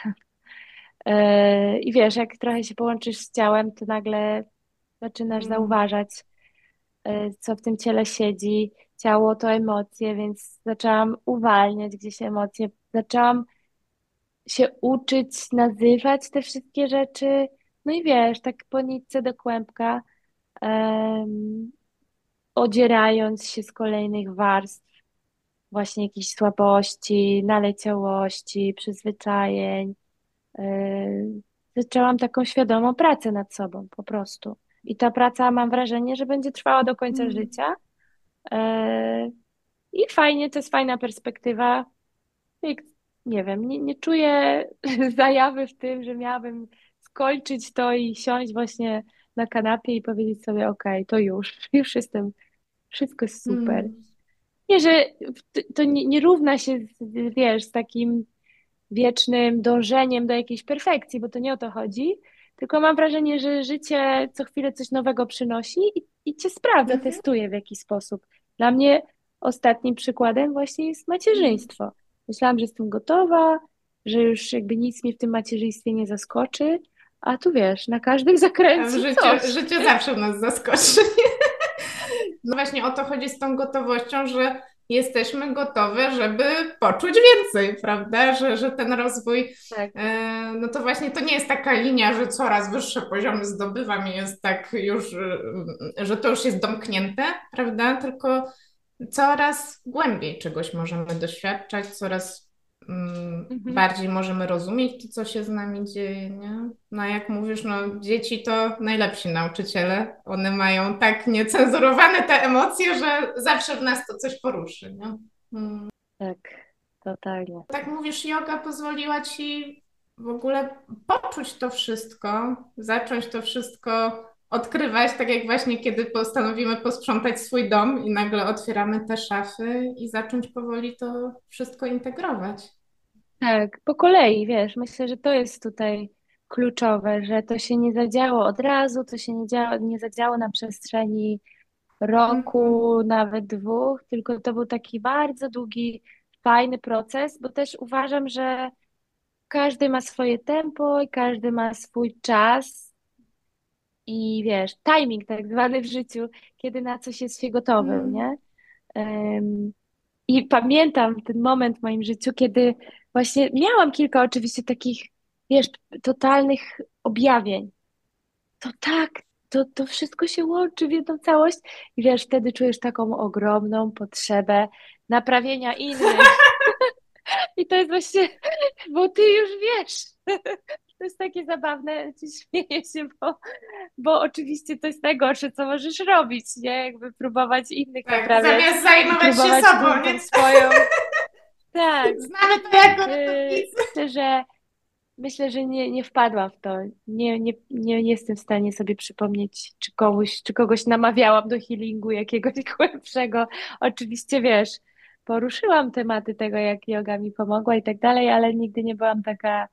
E, I wiesz, jak trochę się połączysz z ciałem, to nagle zaczynasz Mm. zauważać, e, co w tym ciele siedzi. Ciało to emocje, więc zaczęłam uwalniać gdzieś emocje. Zaczęłam się uczyć nazywać te wszystkie rzeczy. No i wiesz, tak po nitce do kłębka, em, odzierając się z kolejnych warstw, właśnie jakichś słabości, naleciałości, przyzwyczajeń. Yy, zaczęłam taką świadomą pracę nad sobą po prostu. I ta praca mam wrażenie, że będzie trwała do końca Mm. życia. Yy, I fajnie, to jest fajna perspektywa. Nie wiem, nie, nie czuję zajawy w tym, że miałabym skończyć to i siąść właśnie na kanapie i powiedzieć sobie, okej, to już, już jestem, wszystko jest super. Mm. Nie, że to nie, nie równa się, z, wiesz, z takim wiecznym dążeniem do jakiejś perfekcji, bo to nie o to chodzi, tylko mam wrażenie, że życie co chwilę coś nowego przynosi i, i cię sprawdza, Mhm. testuje w jakiś sposób. Dla mnie ostatnim przykładem właśnie jest macierzyństwo. Myślałam, że jestem gotowa, że już jakby nic mnie w tym macierzyństwie nie zaskoczy, a tu wiesz, na każdym zakręcie życiu, coś. życie zawsze nas zaskoczy. No właśnie o to chodzi z tą gotowością, że jesteśmy gotowe, żeby poczuć więcej, prawda? Że, że ten rozwój, Tak. e, no to właśnie to nie jest taka linia, że coraz wyższe poziomy zdobywam i jest tak już, e, że to już jest domknięte, prawda? Tylko coraz głębiej czegoś możemy doświadczać, coraz Mhm. bardziej możemy rozumieć to, co się z nami dzieje, nie? No jak mówisz, no dzieci to najlepsi nauczyciele. One mają tak niecenzurowane te emocje, że zawsze w nas to coś poruszy, nie? Mm. Tak, totalnie. Tak mówisz, yoga pozwoliła ci w ogóle poczuć to wszystko, zacząć to wszystko odkrywać, tak jak właśnie kiedy postanowimy posprzątać swój dom i nagle otwieramy te szafy i zacząć powoli to wszystko integrować. Tak, po kolei, wiesz, myślę, że to jest tutaj kluczowe, że to się nie zadziało od razu, to się nie, działo, nie zadziało na przestrzeni roku, mm nawet dwóch, tylko to był taki bardzo długi, fajny proces, bo też uważam, że każdy ma swoje tempo i każdy ma swój czas i wiesz, timing tak zwany w życiu, kiedy na coś jest się gotowym, mm. nie? Um, I pamiętam ten moment w moim życiu, kiedy właśnie miałam kilka oczywiście takich, wiesz, totalnych objawień. To tak, to, to wszystko się łączy w jedną całość i wiesz, wtedy czujesz taką ogromną potrzebę naprawienia innych. I to jest właśnie, bo ty już wiesz. To jest takie zabawne, ci śmieję się, bo, bo oczywiście to jest najgorsze, co możesz robić, nie? Jakby próbować innych tak, naprawiać. Zamiast zajmować się sobą, nie? Swoją. Tak. Znamy to jako Myślę, że myślę, że nie, nie wpadłam w to. Nie, nie, nie jestem w stanie sobie przypomnieć, czy kogoś, czy kogoś namawiałam do healingu jakiegoś głębszego. Oczywiście wiesz, poruszyłam tematy tego, jak yoga mi pomogła i tak dalej, ale nigdy nie byłam taka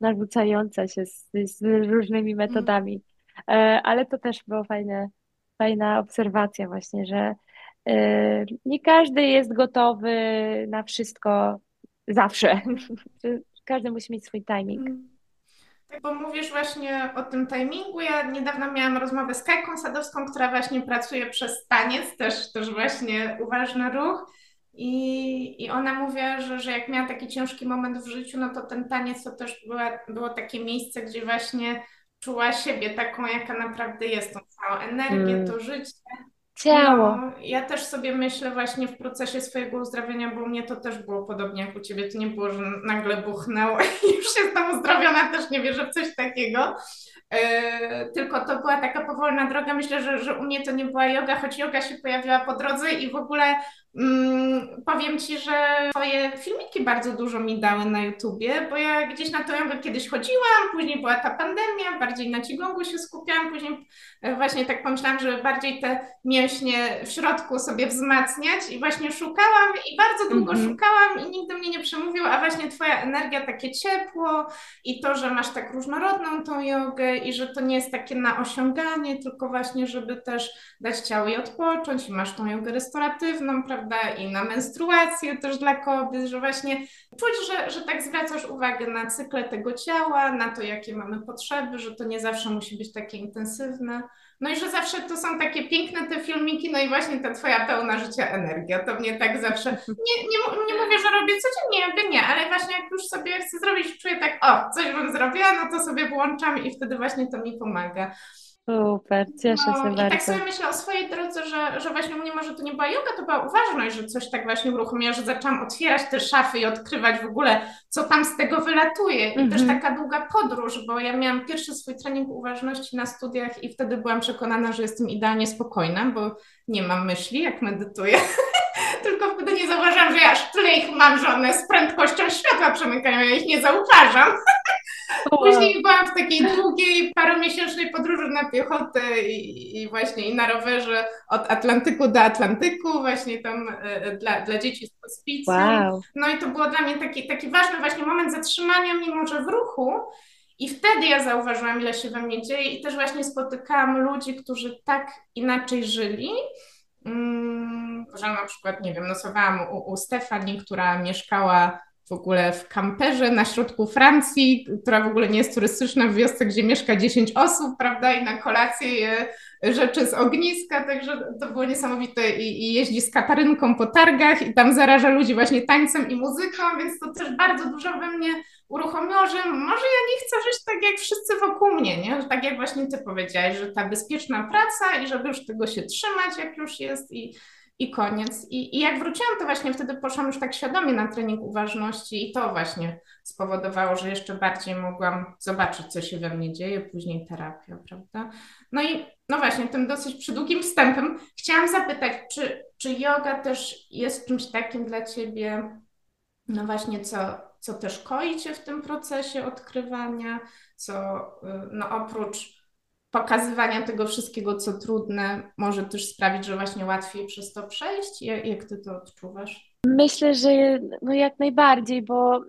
narzucająca się z, z różnymi metodami. E, ale to też było fajne, fajna obserwacja właśnie, że e, nie każdy jest gotowy na wszystko zawsze. Każdy musi mieć swój timing. Mm. Tak, bo mówisz właśnie o tym timingu. Ja niedawno miałam rozmowę z Kajką Sadowską, która właśnie pracuje przez taniec, też, też właśnie uważny ruch. I, I ona mówiła, że, że jak miała taki ciężki moment w życiu, no to ten taniec to też była, było takie miejsce, gdzie właśnie czuła siebie taką, jaka naprawdę jest, tą całą energię, mm. to życie. Ciało. No, ja też sobie myślę właśnie w procesie swojego uzdrawiania, bo u mnie to też było podobnie jak u Ciebie. To nie było, że nagle buchnęło i już jestem uzdrowiona, też nie wierzę w coś takiego. Yy, tylko to była taka powolna droga. Myślę, że, że u mnie to nie była yoga, choć yoga się pojawiła po drodze i w ogóle Mm, powiem Ci, że Twoje filmiki bardzo dużo mi dały na YouTubie, bo ja gdzieś na to jogę kiedyś chodziłam, później była ta pandemia, bardziej na Cigongu się skupiałam, później e, właśnie tak pomyślałam, że bardziej te mięśnie w środku sobie wzmacniać i właśnie szukałam i bardzo długo -hmm. szukałam i nigdy mnie nie przemówił, a właśnie Twoja energia, takie ciepło i to, że masz tak różnorodną tą jogę i że to nie jest takie na osiąganie, tylko właśnie, żeby też dać ciało i odpocząć i masz tą jogę restauratywną, prawda? prawda, i na menstruację też dla kobiet, że właśnie czuć, że, że tak zwracasz uwagę na cykle tego ciała, na to, jakie mamy potrzeby, że to nie zawsze musi być takie intensywne. No i że zawsze to są takie piękne te filmiki, no i właśnie ta twoja pełna życia energia. To mnie tak zawsze, nie, nie, nie mówię, że robię codziennie, jakby nie, ale właśnie jak już sobie chcę zrobić, czuję tak, o, coś bym zrobiła, no to sobie włączam i wtedy właśnie to mi pomaga. Super, cieszę no, się i bardzo. I tak sobie myślę o swojej drodze, że, że właśnie u mnie może to nie była yoga, to była uważność, że coś tak właśnie uruchomiła, że zaczęłam otwierać te szafy i odkrywać w ogóle, co tam z tego wylatuje. I mm -hmm. też mhm. taka długa podróż, bo ja miałam pierwszy swój trening uważności na studiach i wtedy byłam przekonana, że jestem idealnie spokojna, bo nie mam myśli, jak medytuję. Tylko wtedy nie zauważam, że ja aż tyle ich mam, że one z prędkością światła przemykają, ja ich nie zauważam. Później byłam w takiej długiej, paromiesięcznej podróży na piechotę i, i, właśnie i na rowerze od Atlantyku do Atlantyku, właśnie tam e, dla, dla dzieci z hospicjum. Wow. No i to było dla mnie taki, taki ważny właśnie moment zatrzymania, mimo że w ruchu. I wtedy ja zauważyłam, ile się we mnie dzieje i też właśnie spotykałam ludzi, którzy tak inaczej żyli. Hmm, że na przykład, nie wiem, nosowałam u, u Stefanii, która mieszkała w ogóle w kamperze na środku Francji, która w ogóle nie jest turystyczna, w wiosce, gdzie mieszka 10 osób, prawda, i na kolację je rzeczy z ogniska, także to było niesamowite i, i jeździ z katarynką po targach i tam zaraża ludzi właśnie tańcem i muzyką, więc to też bardzo dużo we mnie uruchomiło, że może ja nie chcę żyć tak jak wszyscy wokół mnie, nie? Tak jak właśnie ty powiedziałaś, że ta bezpieczna praca i żeby już tego się trzymać, jak już jest i i koniec. I, I jak wróciłam, to właśnie wtedy poszłam już tak świadomie na trening uważności i to właśnie spowodowało, że jeszcze bardziej mogłam zobaczyć, co się we mnie dzieje, później terapia, prawda? No i no właśnie, tym dosyć przydługim wstępem chciałam zapytać, czy, czy yoga też jest czymś takim dla Ciebie, no właśnie, co, co też koi Cię w tym procesie odkrywania, co y, no oprócz pokazywania tego wszystkiego, co trudne, może też sprawić, że właśnie łatwiej przez to przejść? Jak, jak ty to odczuwasz? Myślę, że no jak najbardziej, bo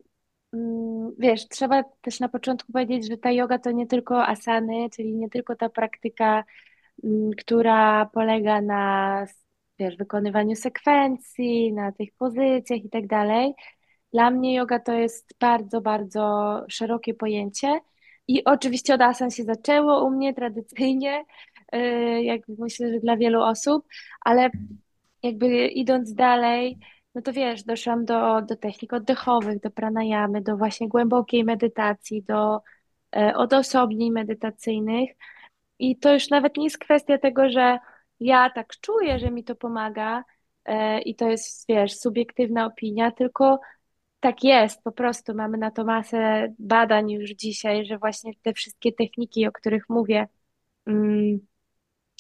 mm, wiesz, trzeba też na początku powiedzieć, że ta yoga to nie tylko asany, czyli nie tylko ta praktyka, która polega na wiesz, wykonywaniu sekwencji, na tych pozycjach i tak dalej. Dla mnie yoga to jest bardzo, bardzo szerokie pojęcie i oczywiście od asan się zaczęło u mnie tradycyjnie, y, jak myślę, że dla wielu osób, ale jakby idąc dalej, no to wiesz, doszłam do, do technik oddechowych, do pranayamy, do właśnie głębokiej medytacji, do e, odosobnień medytacyjnych. I to już nawet nie jest kwestia tego, że ja tak czuję, że mi to pomaga e, i to jest, wiesz, subiektywna opinia, tylko tak jest, po prostu mamy na to masę badań już dzisiaj, że właśnie te wszystkie techniki, o których mówię, mm,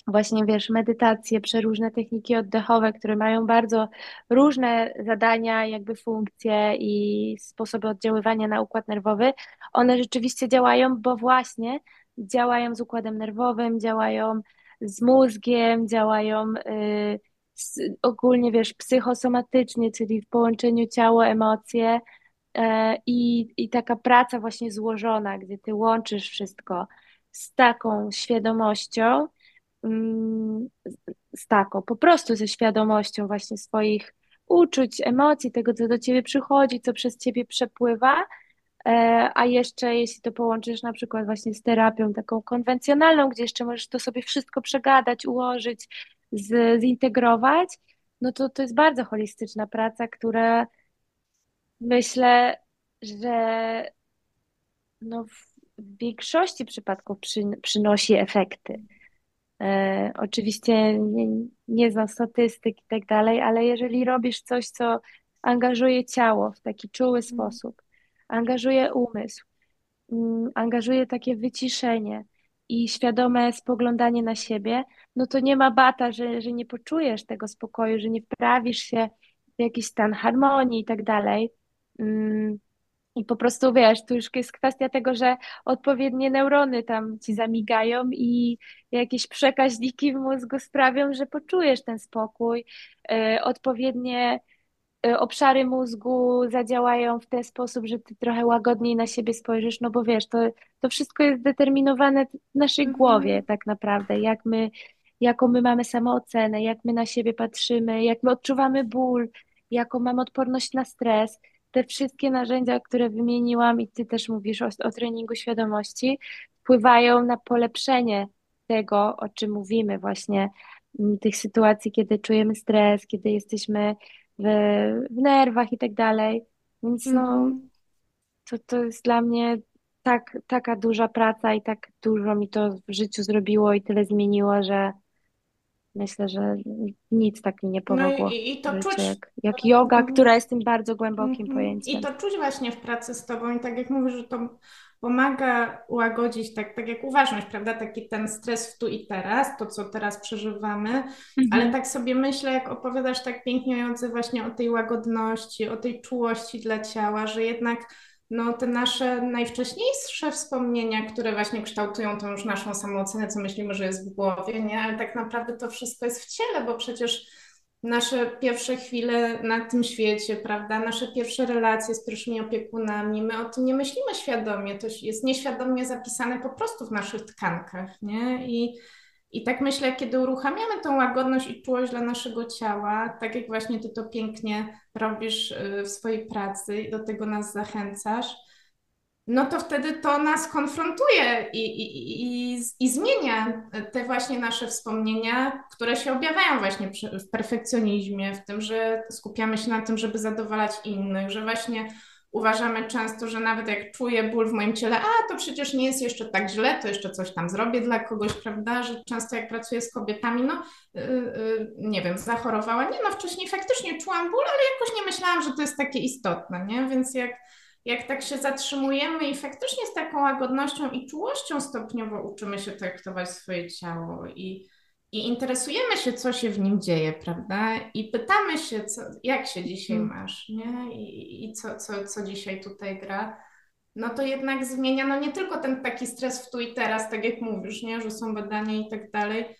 właśnie wiesz, medytacje, przeróżne techniki oddechowe, które mają bardzo różne zadania, jakby funkcje i sposoby oddziaływania na układ nerwowy, one rzeczywiście działają, bo właśnie działają z układem nerwowym, działają z mózgiem, działają y, ogólnie, wiesz, psychosomatycznie, czyli w połączeniu ciało, emocje e, i, i taka praca właśnie złożona, gdzie ty łączysz wszystko z taką świadomością, mm, z taką, po prostu ze świadomością właśnie swoich uczuć, emocji, tego, co do ciebie przychodzi, co przez ciebie przepływa, a jeszcze jeśli to połączysz na przykład właśnie z terapią taką konwencjonalną, gdzie jeszcze możesz to sobie wszystko przegadać, ułożyć, z, zintegrować, no to to jest bardzo holistyczna praca, która myślę, że no w większości przypadków przy, przynosi efekty. E, oczywiście nie, nie znam statystyk i tak dalej, ale jeżeli robisz coś, co angażuje ciało w taki czuły mm. sposób, angażuje umysł, mm, angażuje takie wyciszenie, i świadome spoglądanie na siebie, no to nie ma bata, że, że nie poczujesz tego spokoju, że nie wprawisz się w jakiś stan harmonii i tak dalej. Mm, I po prostu wiesz, tu już jest kwestia tego, że odpowiednie neurony tam ci zamigają i jakieś przekaźniki w mózgu sprawią, że poczujesz ten spokój. Y, odpowiednie obszary mózgu zadziałają w ten sposób, że ty trochę łagodniej na siebie spojrzysz, no bo wiesz, to, to wszystko jest determinowane w naszej mhm. głowie tak naprawdę, jak my, jaką my mamy samoocenę, jak my na siebie patrzymy, jak my odczuwamy ból, jaką mamy odporność na stres. Te wszystkie narzędzia, które wymieniłam i ty też mówisz o, o treningu świadomości, wpływają na polepszenie tego, o czym mówimy właśnie, tych sytuacji, kiedy czujemy stres, kiedy jesteśmy w, w nerwach i tak dalej. Więc no, mhm. to, to jest dla mnie tak, taka duża praca i tak dużo mi to w życiu zrobiło i tyle zmieniło, że myślę, że nic tak mi nie pomogło. No i, i to czuć, jak, jak yoga, która jest tym bardzo głębokim mhm. pojęciem. I to czuć właśnie w pracy z tobą i tak jak mówisz, że to pomaga ułagodzić, tak, tak jak uważność, prawda, taki ten stres w tu i teraz, to co teraz przeżywamy, mhm. ale tak sobie myślę, jak opowiadasz tak pięknie Jodze właśnie o tej łagodności, o tej czułości dla ciała, że jednak no, te nasze najwcześniejsze wspomnienia, które właśnie kształtują tą już naszą samoocenę, co myślimy, że jest w głowie, nie? Ale tak naprawdę to wszystko jest w ciele, bo przecież nasze pierwsze chwile na tym świecie, prawda? Nasze pierwsze relacje z pierwszymi opiekunami, my o tym nie myślimy świadomie, to jest nieświadomie zapisane po prostu w naszych tkankach, nie? I, i tak myślę, kiedy uruchamiamy tą łagodność i czułość dla naszego ciała, tak jak właśnie ty to pięknie robisz y, w swojej pracy i do tego nas zachęcasz, no to wtedy to nas konfrontuje i, i, i, i zmienia te właśnie nasze wspomnienia, które się objawiają właśnie w perfekcjonizmie, w tym, że skupiamy się na tym, żeby zadowalać innych, że właśnie uważamy często, że nawet jak czuję ból w moim ciele, a to przecież nie jest jeszcze tak źle, to jeszcze coś tam zrobię dla kogoś, prawda? Że często jak pracuję z kobietami, no yy, yy, nie wiem, zachorowała, nie no wcześniej faktycznie czułam ból, ale jakoś nie myślałam, że to jest takie istotne, nie? Więc jak jak tak się zatrzymujemy i faktycznie z taką łagodnością i czułością stopniowo uczymy się traktować swoje ciało i, i interesujemy się, co się w nim dzieje, prawda? I pytamy się, co, jak się dzisiaj hmm. masz, nie? I, i co, co, co dzisiaj tutaj gra, no to jednak zmienia, no nie tylko ten taki stres w tu i teraz, tak jak mówisz, nie, że są badania i tak dalej,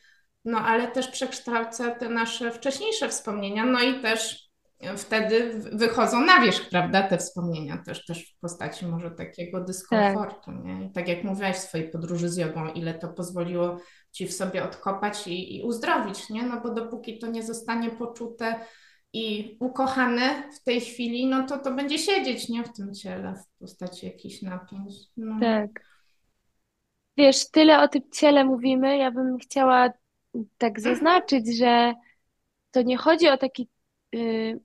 no ale też przekształca te nasze wcześniejsze wspomnienia, no i też wtedy wychodzą na wierzch, prawda, te wspomnienia też, też w postaci może takiego dyskomfortu, tak. nie? I tak jak mówiłaś w swojej podróży z jogą, ile to pozwoliło Ci w sobie odkopać i, i uzdrowić, nie? No bo dopóki to nie zostanie poczute i ukochane w tej chwili, no to to będzie siedzieć, nie? W tym ciele, w postaci jakichś napięć. No. Tak. Wiesz, tyle o tym ciele mówimy, ja bym chciała tak zaznaczyć, że to nie chodzi o taki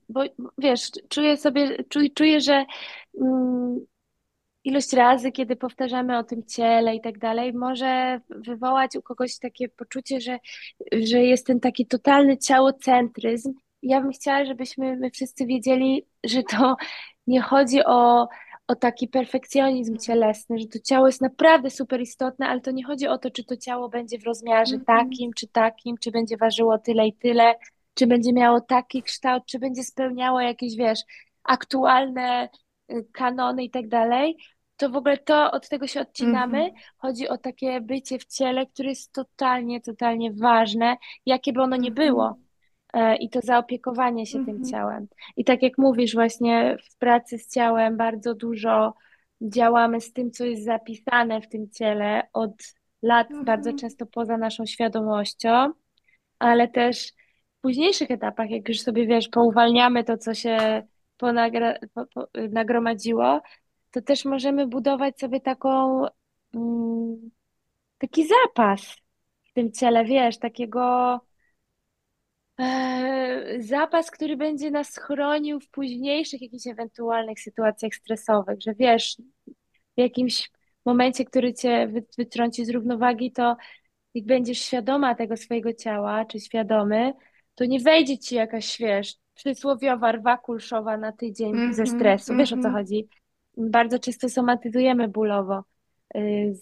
bo wiesz, czuję sobie, czuję, czuję że mm, ilość razy, kiedy powtarzamy o tym ciele i tak dalej, może wywołać u kogoś takie poczucie, że, że jest ten taki totalny ciałocentryzm. Ja bym chciała, żebyśmy my wszyscy wiedzieli, że to nie chodzi o, o taki perfekcjonizm cielesny, że to ciało jest naprawdę super istotne, ale to nie chodzi o to, czy to ciało będzie w rozmiarze -hmm. takim, czy takim, czy będzie ważyło tyle i tyle, czy będzie miało taki kształt, czy będzie spełniało jakieś, wiesz, aktualne y, kanony i tak dalej, to w ogóle to od tego się odcinamy. Mm -hmm. Chodzi o takie bycie w ciele, które jest totalnie, totalnie ważne, jakie by ono nie mhm. było. E, I to zaopiekowanie się mm -hmm. tym mhm. ciałem. I tak jak mówisz, właśnie w pracy z ciałem bardzo dużo działamy z tym, co jest zapisane w tym ciele od lat, mm -hmm. bardzo często poza naszą świadomością, ale też późniejszych etapach, jak już sobie wiesz, pouwalniamy to, co się ponagra, po, po, nagromadziło, to też możemy budować sobie taką mm, taki zapas w tym ciele, wiesz, takiego e, zapas, który będzie nas chronił w późniejszych jakichś ewentualnych sytuacjach stresowych, że wiesz, w jakimś momencie, który cię wytrąci z równowagi, to jak będziesz świadoma tego swojego ciała, czy świadomy, to nie wejdzie ci jakaś, wiesz, przysłowiowa rwa kulszowa na tydzień mm -hmm, ze stresu. Wiesz mm -hmm. o co mhm. chodzi? Bardzo często somatyzujemy bólowo y,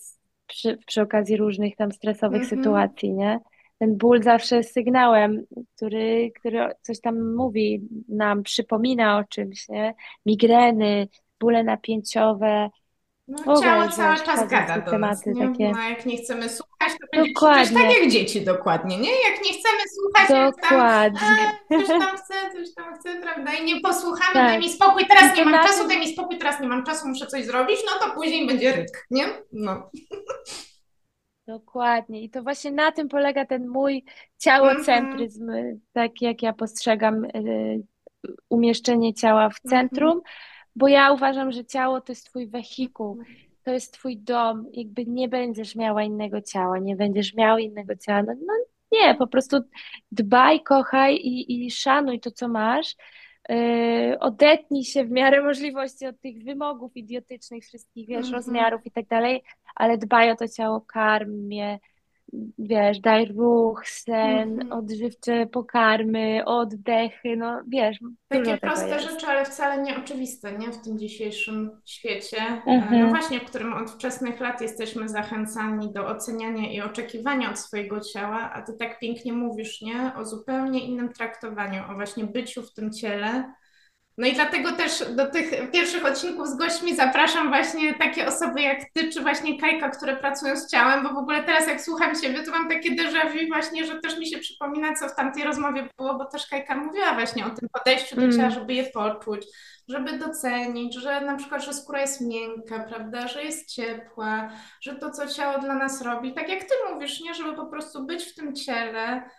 przy, przy okazji różnych tam stresowych mm -hmm. sytuacji, nie? Ten ból zawsze jest sygnałem, który, który coś tam mówi, nam przypomina o czymś, nie? Migreny, bóle napięciowe, no, ciało cały czas gada do nas, nie? Takie... No, jak nie chcemy słuchać, to będzie dokładnie. tak jak dzieci dokładnie, nie? Jak nie chcemy słuchać, dokładnie. tam, coś tam chcę, coś tam chcę, prawda? I nie posłuchamy, tak. daj mi spokój, teraz nie mam czasu, daj mi spokój, teraz nie mam czasu, muszę coś zrobić, no to później będzie ryk, nie? No. Dokładnie. I to właśnie na tym polega ten mój ciałocentryzm, mm -hmm. tak jak ja postrzegam y, umieszczenie ciała w centrum. Mm -hmm bo ja uważam, że ciało to jest twój wehikuł, to jest twój dom, jakby nie będziesz miała innego ciała, nie będziesz miał innego ciała, no, no nie, po prostu dbaj, kochaj i, i szanuj to, co masz, yy, odetnij się w miarę możliwości od tych wymogów idiotycznych wszystkich, wiesz, mm -hmm. rozmiarów i tak dalej, ale dbaj o to ciało, karm je, wiesz, daj ruch, sen, mm -hmm. odżywcze pokarmy, oddechy, no wiesz. Takie proste rzeczy, ale wcale nie oczywiste, nie? W tym dzisiejszym świecie. Mm -hmm. No właśnie, w którym od wczesnych lat jesteśmy zachęcani do oceniania i oczekiwania od swojego ciała, a ty tak pięknie mówisz, nie? O zupełnie innym traktowaniu, o właśnie byciu w tym ciele, no i dlatego też do tych pierwszych odcinków z gośćmi zapraszam właśnie takie osoby jak ty, czy właśnie Kajka, które pracują z ciałem, bo w ogóle teraz jak słucham ciebie, to mam takie déjà vu właśnie, że też mi się przypomina, co w tamtej rozmowie było, bo też Kajka mówiła właśnie o tym podejściu do ciała, mm. żeby je poczuć, żeby docenić, że na przykład, że skóra jest miękka, prawda, że jest ciepła, że to, co ciało dla nas robi, tak jak ty mówisz, nie, żeby po prostu być w tym ciele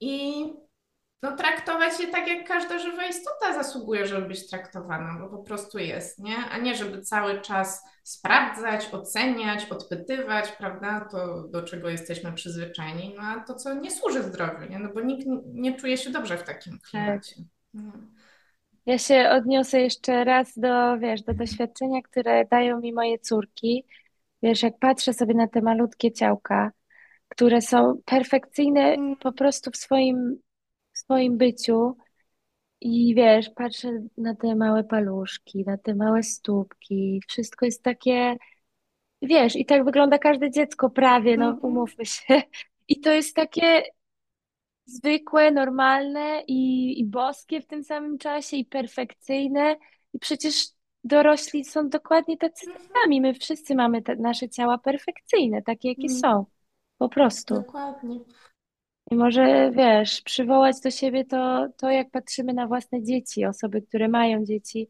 i no, traktować je tak, jak każda żywa istota zasługuje, żeby być traktowana, bo po prostu jest, nie? A nie, żeby cały czas sprawdzać, oceniać, odpytywać, prawda? To, do czego jesteśmy przyzwyczajeni, no a to, co nie służy zdrowiu, nie? No bo nikt nie czuje się dobrze w takim klimacie. No. Ja się odniosę jeszcze raz do, wiesz, do doświadczenia, które dają mi moje córki. Wiesz, jak patrzę sobie na te malutkie ciałka, które są perfekcyjne po prostu w swoim swoim byciu i wiesz, patrzę na te małe paluszki, na te małe stópki, wszystko jest takie, wiesz, i tak wygląda każde dziecko prawie, no mhm. umówmy się. I to jest takie zwykłe, normalne i, i boskie w tym samym czasie i perfekcyjne. I przecież dorośli są dokładnie tacy sami. My wszyscy mamy te, nasze ciała perfekcyjne, takie jakie mm. są. Po prostu. Dokładnie. I może wiesz, przywołać do siebie to, to, jak patrzymy na własne dzieci, osoby, które mają dzieci.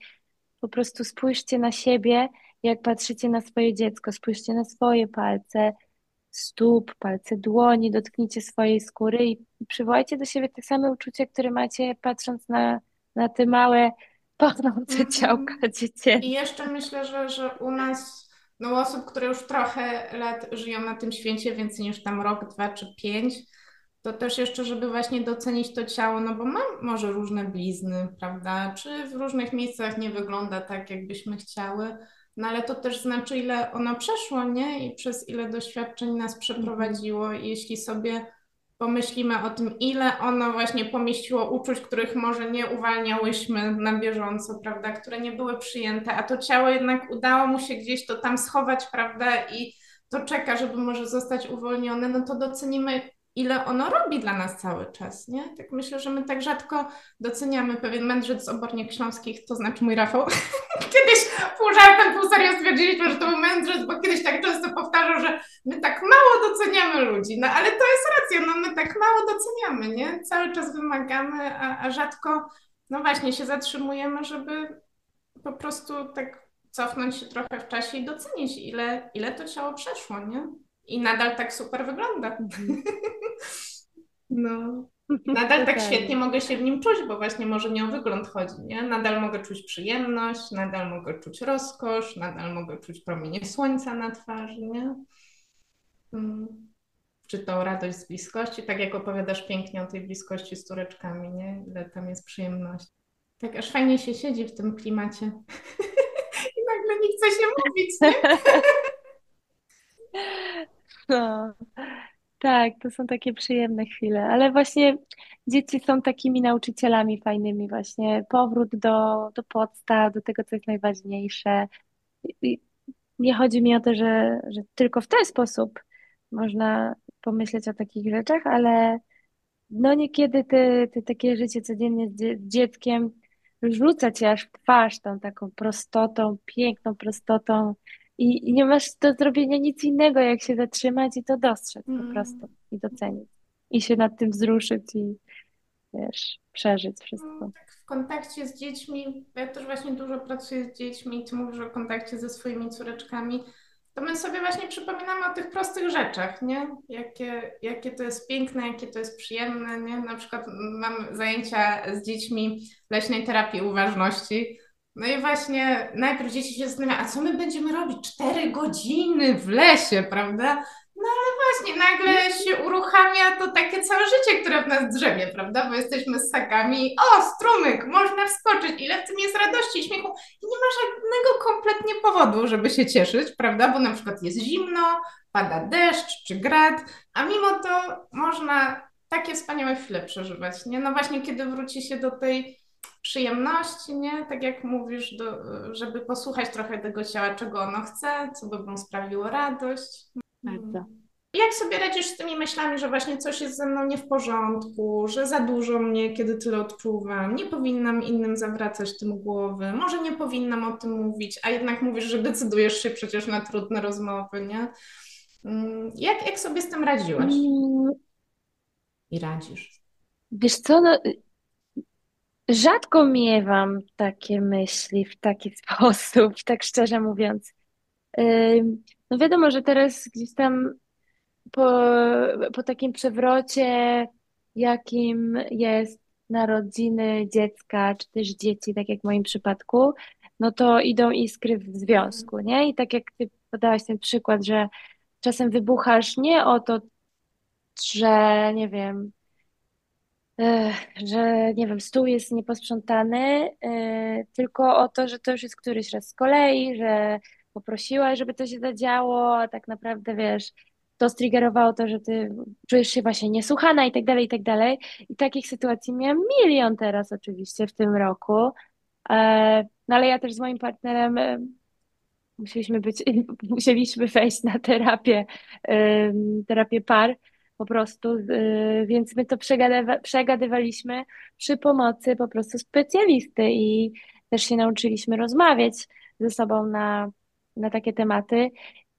Po prostu spójrzcie na siebie, jak patrzycie na swoje dziecko, spójrzcie na swoje palce, stóp, palce dłoni, dotknijcie swojej skóry i przywołajcie do siebie te same uczucia, które macie patrząc na, na te małe, pachnące mm -hmm. ciałka dziecięce. I jeszcze myślę, że, że u nas, no osób, które już trochę lat żyją na tym świecie, więcej niż tam rok, dwa czy pięć, to też jeszcze, żeby właśnie docenić to ciało, no bo mam może różne blizny, prawda? Czy w różnych miejscach nie wygląda tak, jakbyśmy chciały, no ale to też znaczy, ile ono przeszło, nie? I przez ile doświadczeń nas przeprowadziło. I jeśli sobie pomyślimy o tym, ile ono właśnie pomieściło uczuć, których może nie uwalniałyśmy na bieżąco, prawda, które nie były przyjęte, a to ciało jednak udało mu się gdzieś to tam schować, prawda, i to czeka, żeby może zostać uwolnione, no to docenimy ile ono robi dla nas cały czas, nie? Tak myślę, że my tak rzadko doceniamy pewien mędrzec z obornik śląskich, to znaczy mój Rafał. kiedyś pół żartem, pół serio stwierdziliśmy, że to był mędrzec, bo kiedyś tak często powtarzał, że my tak mało doceniamy ludzi, no ale to jest racja, no my tak mało doceniamy, nie? Cały czas wymagamy, a, a rzadko, no właśnie, się zatrzymujemy, żeby po prostu tak cofnąć się trochę w czasie i docenić, ile, ile to ciało przeszło, nie? I nadal tak super wygląda. Mhm. no. Nadal tak świetnie mogę się w nim czuć, bo właśnie może nie o wygląd chodzi, nie? Nadal mogę czuć przyjemność, nadal mogę czuć rozkosz, nadal mogę czuć promienie słońca na twarzy, nie? Hmm. Czy to radość z bliskości, tak jak opowiadasz pięknie o tej bliskości z tureczkami, nie? Ile tam jest przyjemności. Tak aż fajnie się siedzi w tym klimacie. I nagle nie chce się mówić, nie? No, tak, to są takie przyjemne chwile, ale właśnie dzieci są takimi nauczycielami fajnymi właśnie. Powrót do, do podstaw, do tego, co jest najważniejsze. I nie chodzi mi o to, że, że tylko w ten sposób można pomyśleć o takich rzeczach, ale no niekiedy te, te takie życie codziennie z dzieckiem rzuca cię aż w twarz tą taką prostotą, piękną prostotą i, nie masz do zrobienia nic innego, jak się zatrzymać i to dostrzec mm. po prostu i docenić. I się nad tym wzruszyć i wiesz, przeżyć wszystko. No, tak w kontakcie z dziećmi, ja też właśnie dużo pracuję z dziećmi, ty mówisz o kontakcie ze swoimi córeczkami, to my sobie właśnie przypominamy o tych prostych rzeczach, nie? Jakie, jakie to jest piękne, jakie to jest przyjemne, nie? Na przykład mam zajęcia z dziećmi leśnej terapii uważności, no i właśnie najpierw dzieci się zastanawiają, a co my będziemy robić? Cztery godziny w lesie, prawda? No ale właśnie, nagle się uruchamia to takie całe życie, które w nas drzemie, prawda? Bo jesteśmy ssakami. O, strumyk, można wskoczyć, ile w tym jest radości i śmiechu. I nie ma żadnego kompletnie powodu, żeby się cieszyć, prawda? Bo na przykład jest zimno, pada deszcz czy grad, a mimo to można takie wspaniałe chwile przeżywać, nie? No właśnie, kiedy wróci się do tej przyjemności, nie? Tak jak mówisz, do, żeby posłuchać trochę tego ciała, czego ono chce, co by mu sprawiło radość. Bardzo. Jak sobie radzisz z tymi myślami, że właśnie coś jest ze mną nie w porządku, że za dużo mnie, kiedy tyle odczuwam, nie powinnam innym zawracać tym głowy, może nie powinnam o tym mówić, a jednak mówisz, że decydujesz się przecież na trudne rozmowy, nie? Mm, jak, jak sobie z tym radziłaś? Mm. I radzisz? Wiesz co, no, Rzadko miewam takie myśli w taki sposób, tak szczerze mówiąc. No wiadomo, że teraz gdzieś tam po, po takim przewrocie, jakim jest narodziny dziecka, czy też dzieci, tak jak w moim przypadku, no to idą iskry w związku, nie? I tak jak ty podałaś ten przykład, że czasem wybuchasz nie o to, że nie wiem, że nie wiem, stół jest nieposprzątany, tylko o to, że to już jest któryś raz z kolei, że poprosiłaś, żeby to się zadziało, a tak naprawdę wiesz, to striggerowało to, że ty czujesz się właśnie niesłuchana i tak dalej, i tak dalej. I takich sytuacji miałam milion teraz oczywiście w tym roku. E, no ale ja też z moim partnerem musieliśmy być, musieliśmy wejść na terapię, terapię par, po prostu, y, więc my to przegadywa, przegadywaliśmy przy pomocy po prostu specjalisty i też się nauczyliśmy rozmawiać ze sobą na, na takie tematy.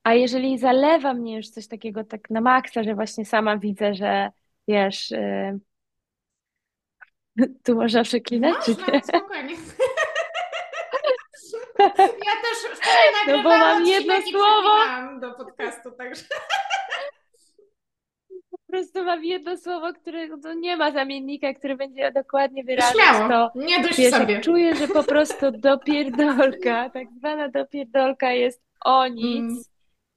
A jeżeli zalewa mnie już coś takiego tak na maksa, że właśnie sama widzę, że wiesz, yy, tu można przeklinać, Można, czy nie? spokojnie. Ja też wczoraj No bo mam jedno słowo. do podcastu, także... Po prostu mam jedno słowo, którego to nie ma zamiennika, który będzie dokładnie wyrażać Śmiało, to. nie dość Wiesz, sobie. czuję, że po prostu dopierdolka, tak zwana dopierdolka jest o nic, Mm.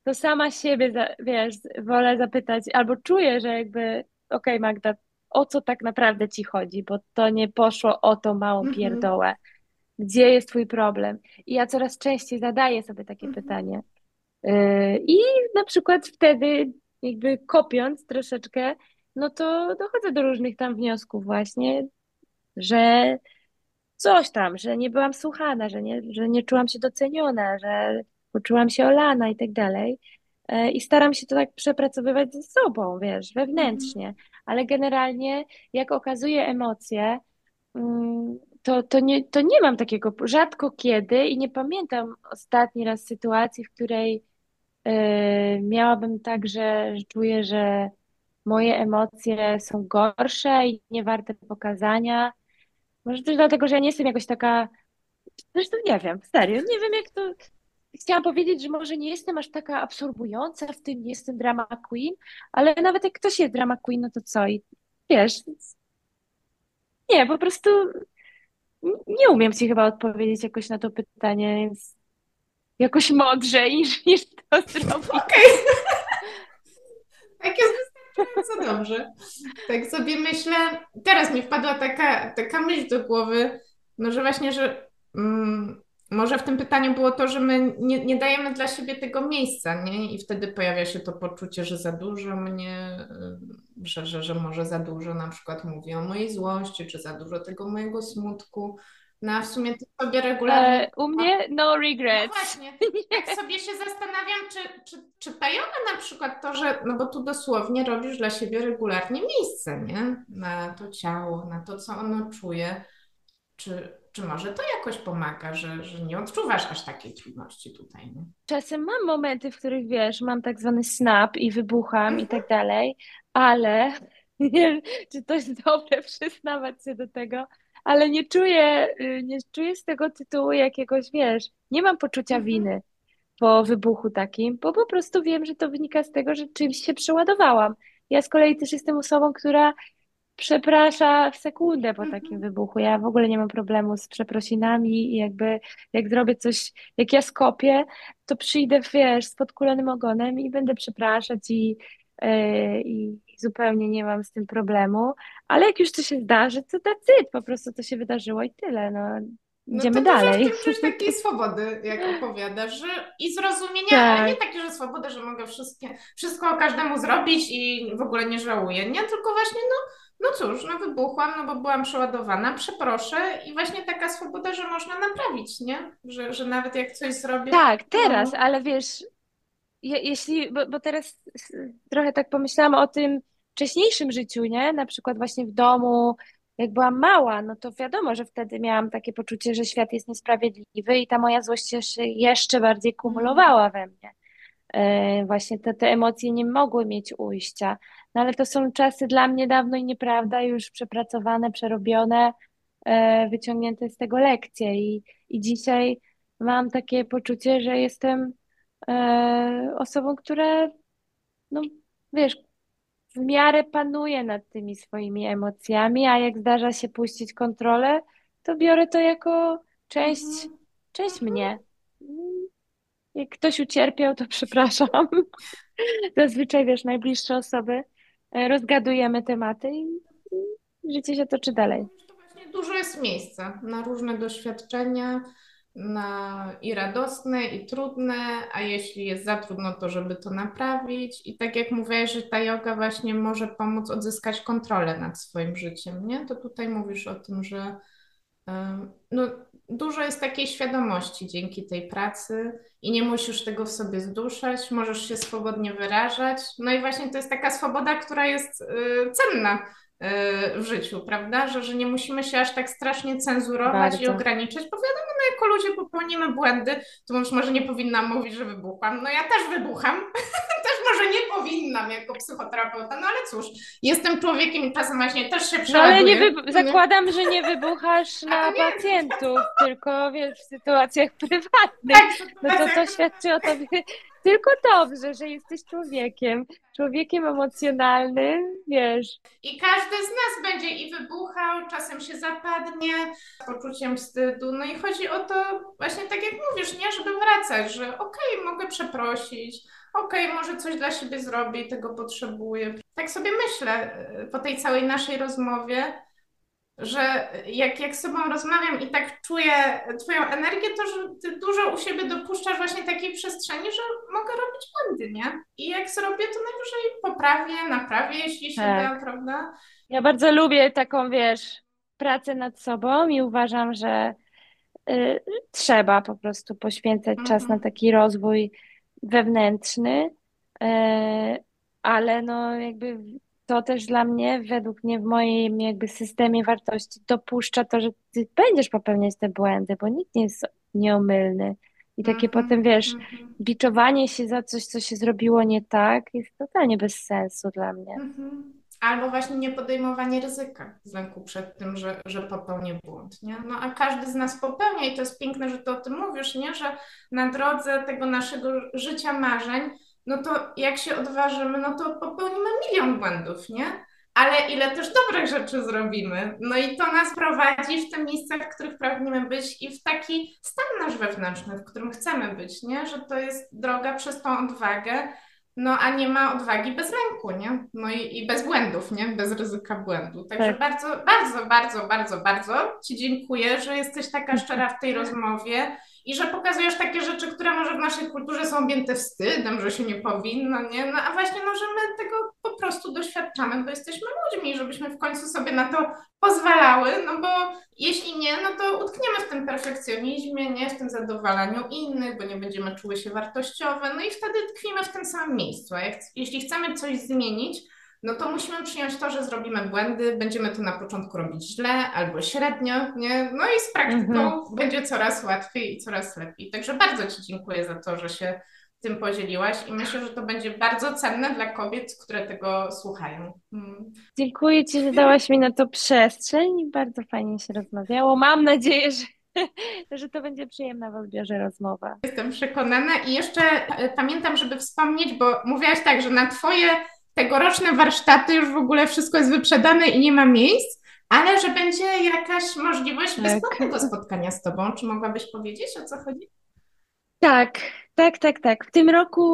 to sama siebie, wiesz, wolę zapytać, albo czuję, że jakby, okej Magda, o co tak naprawdę ci chodzi, bo to nie poszło o tą małą Mhm. pierdołę. Gdzie jest twój problem? I ja coraz częściej zadaję sobie takie Mhm. pytanie. Yy, I na przykład wtedy, jakby kopiąc troszeczkę, no to dochodzę do różnych tam wniosków właśnie, że coś tam, że nie byłam słuchana, że nie, że nie czułam się doceniona, że poczułam się olana i tak dalej. E, I staram się to tak przepracowywać ze sobą, wiesz, wewnętrznie. Ale generalnie, jak okazuję emocje, mm, to, to, nie, to nie mam takiego rzadko kiedy i nie pamiętam ostatni raz sytuacji, w której miałabym tak, że czuję, że moje emocje są gorsze i nie warte pokazania. Może też dlatego, że ja nie jestem jakoś taka. Zresztą nie wiem, serio, nie wiem jak to. Chciałam powiedzieć, że może nie jestem aż taka absorbująca w tym, nie jestem drama queen, ale nawet jak ktoś jest drama queen, no to co? I wiesz, nie, po prostu nie umiem ci chyba odpowiedzieć jakoś na to pytanie, więc jakoś mądrzej niż, niż to zrobić. Okej. Tak jest wystarczająco dobrze. Tak sobie myślę, teraz mi wpadła taka, taka myśl do głowy, no że właśnie, że mm, może w tym pytaniu było to, że my nie, nie dajemy dla siebie tego miejsca, nie? I wtedy pojawia się to poczucie, że za dużo mnie, że, że, że może za dużo na przykład mówię o mojej złości, czy za dużo tego mojego smutku. No w sumie ty sobie regularnie... E, u mnie no No regrets. właśnie, tak sobie się zastanawiam, czy, czy, czy pająka na przykład to, że, no bo tu dosłownie robisz dla siebie regularnie miejsce, nie? Na to ciało, na to, co ono czuje. Czy, czy może to jakoś pomaga, że, że nie odczuwasz aż takiej trudności tutaj, nie? Czasem mam momenty, w których wiesz, mam tak zwany snap i wybucham i tak dalej, ale nie wiem, czy to jest dobre przyznawać się do tego, ale nie czuję, y, nie czuję z tego tytułu jakiegoś, wiesz, nie mam poczucia Mhm. winy po wybuchu takim, bo po prostu wiem, że to wynika z tego, że czymś się przeładowałam. Ja z kolei też jestem osobą, która przeprasza w sekundę po Mhm. takim wybuchu. Ja w ogóle nie mam problemu z przeprosinami i jakby jak zrobię coś, jak ja skopię, to przyjdę, wiesz, z podkulonym ogonem i będę przepraszać i, yy, i zupełnie nie mam z tym problemu. Ale jak już to się zdarzy, to it, po prostu to się wydarzyło i tyle, no. No Idziemy to dużo dalej. czujesz takiej swobody, jak opowiadasz, że i zrozumienia, ale nie Tak. takie, że swobodę, że mogę wszystkie, wszystko każdemu zrobić i w ogóle nie żałuję, nie? Tylko właśnie, no, no cóż, no wybuchłam, no bo byłam przeładowana, przeproszę i właśnie taka swoboda, że można naprawić, nie? Że, że nawet jak coś zrobię, Tak, to- teraz, ale wiesz, je, jeśli, bo, bo teraz trochę tak pomyślałam o tym wcześniejszym życiu, nie? Na przykład właśnie w domu, jak byłam mała, no to wiadomo, że wtedy miałam takie poczucie, że świat jest niesprawiedliwy i ta moja złość się jeszcze bardziej kumulowała we mnie. E, Właśnie te, te emocje nie mogły mieć ujścia. No ale to są czasy dla mnie dawno i nieprawda, już przepracowane, przerobione, e, wyciągnięte z tego lekcje. I, i dzisiaj mam takie poczucie, że jestem e, osobą, która, no wiesz, w miarę panuje nad tymi swoimi emocjami, a jak zdarza się puścić kontrolę, to biorę to jako część, Mhm. część mnie. Jak ktoś ucierpiał, to przepraszam. Zazwyczaj, wiesz, najbliższe osoby e, rozgadujemy tematy i, i życie się toczy dalej. To właśnie dużo jest miejsca na różne doświadczenia, na i radosne, i trudne, a jeśli jest za trudno, to żeby to naprawić. I tak jak mówiłaś, że ta yoga właśnie może pomóc odzyskać kontrolę nad swoim życiem, nie? To tutaj mówisz o tym, że em, no, dużo jest takiej świadomości dzięki tej pracy i nie musisz tego w sobie zduszać, możesz się swobodnie wyrażać. No i właśnie to jest taka swoboda, która jest y, cenna w życiu, prawda? Że, że nie musimy się aż tak strasznie cenzurować i Bardzo. ograniczać, bo wiadomo, no jako ludzie popełnimy błędy, to już może nie powinnam mówić, że wybuchłam. No ja też wybucham, też może nie powinnam jako psychoterapeuta, no ale cóż, jestem człowiekiem i czasem właśnie też się przeładuję. No ale nie wy... zakładam, że nie wybuchasz na pacjentów, tylko wiesz, w sytuacjach prywatnych. Tak, no to to świadczy o tobie tylko dobrze, że jesteś człowiekiem, człowiekiem emocjonalnym, wiesz. I każdy z nas będzie i wybuchał, czasem się zapadnie z poczuciem wstydu. No i chodzi o to, właśnie tak jak mówisz, nie, żeby wracać, że okej, okay, mogę przeprosić, okej, okay, może coś dla siebie zrobię i tego potrzebuję. Tak sobie myślę e, po tej całej naszej rozmowie że jak, jak z sobą rozmawiam i tak czuję Twoją energię, to że Ty dużo u siebie dopuszczasz właśnie takiej przestrzeni, że mogę robić błędy, nie? I jak zrobię, to najwyżej poprawię, naprawię, jeśli się tak. da, prawda? Ja bardzo lubię taką, wiesz, pracę nad sobą i uważam, że y, trzeba po prostu poświęcać czas na mhm. taki rozwój wewnętrzny, y, ale no jakby to też dla mnie, według mnie w moim jakby systemie wartości dopuszcza to, że ty będziesz popełniać te błędy, bo nikt nie jest nieomylny. I takie mm -hmm, potem, wiesz, mm -hmm. biczowanie się za coś, co się zrobiło nie tak, jest totalnie bez sensu dla mnie. Mm -hmm. Albo właśnie nie podejmowanie ryzyka z lęku przed tym, że, że popełnię błąd, nie? No a każdy z nas popełnia i to jest piękne, że to o tym mówisz, nie? Że na drodze tego naszego życia marzeń no to jak się odważymy, no to popełnimy milion błędów, nie? Ale ile też dobrych rzeczy zrobimy. No i to nas prowadzi w te miejsca, w których pragniemy być i w taki stan nasz wewnętrzny, w którym chcemy być, nie? Że to jest droga przez tą odwagę, no a nie ma odwagi bez lęku, nie? No i, i bez błędów, nie? Bez ryzyka błędu. Także tak. bardzo, bardzo, bardzo, bardzo, bardzo Ci dziękuję, że jesteś taka szczera w tej rozmowie i że pokazujesz takie rzeczy, które może w naszej kulturze są objęte wstydem, że się nie powinno, nie? No a właśnie, no, że my tego po prostu doświadczamy, bo jesteśmy ludźmi, żebyśmy w końcu sobie na to pozwalały, no bo jeśli nie, no to utkniemy w tym perfekcjonizmie, nie? W tym zadowalaniu innych, bo nie będziemy czuły się wartościowe, no i wtedy tkwimy w tym samym miejscu, a jak, jeśli chcemy coś zmienić, no to musimy przyjąć to, że zrobimy błędy, będziemy to na początku robić źle albo średnio, nie? No i z praktyką mhm. będzie coraz łatwiej i coraz lepiej. Także bardzo Ci dziękuję za to, że się tym podzieliłaś i myślę, że to będzie bardzo cenne dla kobiet, które tego słuchają. Mm. Dziękuję Ci, że dałaś mi na to przestrzeń i bardzo fajnie się rozmawiało. Mam nadzieję, że że to będzie przyjemna w odbiorze rozmowa. Jestem przekonana i jeszcze e, pamiętam, żeby wspomnieć, bo mówiłaś tak, że na Twoje tegoroczne warsztaty już w ogóle wszystko jest wyprzedane i nie ma miejsc, ale że będzie jakaś możliwość tak. bezpłatnego spotkania z Tobą. Czy mogłabyś powiedzieć, o co chodzi? Tak, tak, tak, tak. W tym roku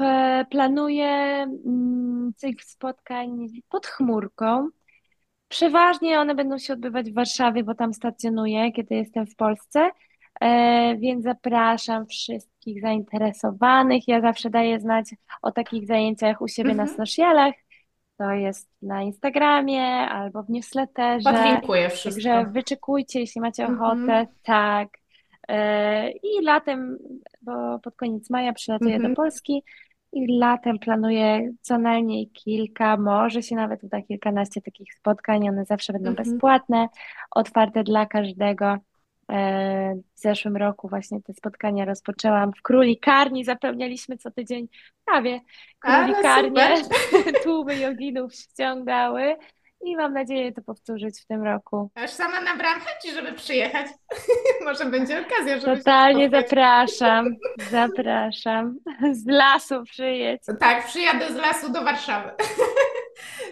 e, planuję mm, cykl spotkań pod chmurką. Przeważnie one będą się odbywać w Warszawie, bo tam stacjonuję, kiedy jestem w Polsce. E, więc zapraszam wszystkich zainteresowanych. Ja zawsze daję znać o takich zajęciach u siebie na mhm. socialach. To jest na Instagramie albo w newsletterze. Podlinkuję wszystko. Także wyczekujcie, jeśli macie mhm. ochotę. Tak. E, I latem, bo pod koniec maja przylatuję do mhm. Polski i latem planuję co najmniej kilka, może się nawet uda kilkanaście takich spotkań. One zawsze będą bezpłatne, otwarte dla każdego. E, w zeszłym roku właśnie te spotkania rozpoczęłam w Królikarni. Zapełnialiśmy co tydzień prawie Królikarnię. Tłumy joginów ściągały i mam nadzieję to powtórzyć w tym roku. Aż sama nabrałam chęci, żeby przyjechać. Może będzie okazja, żeby Totalnie zapraszam, zapraszam. Z lasu przyjedź. Tak, przyjadę z lasu do Warszawy.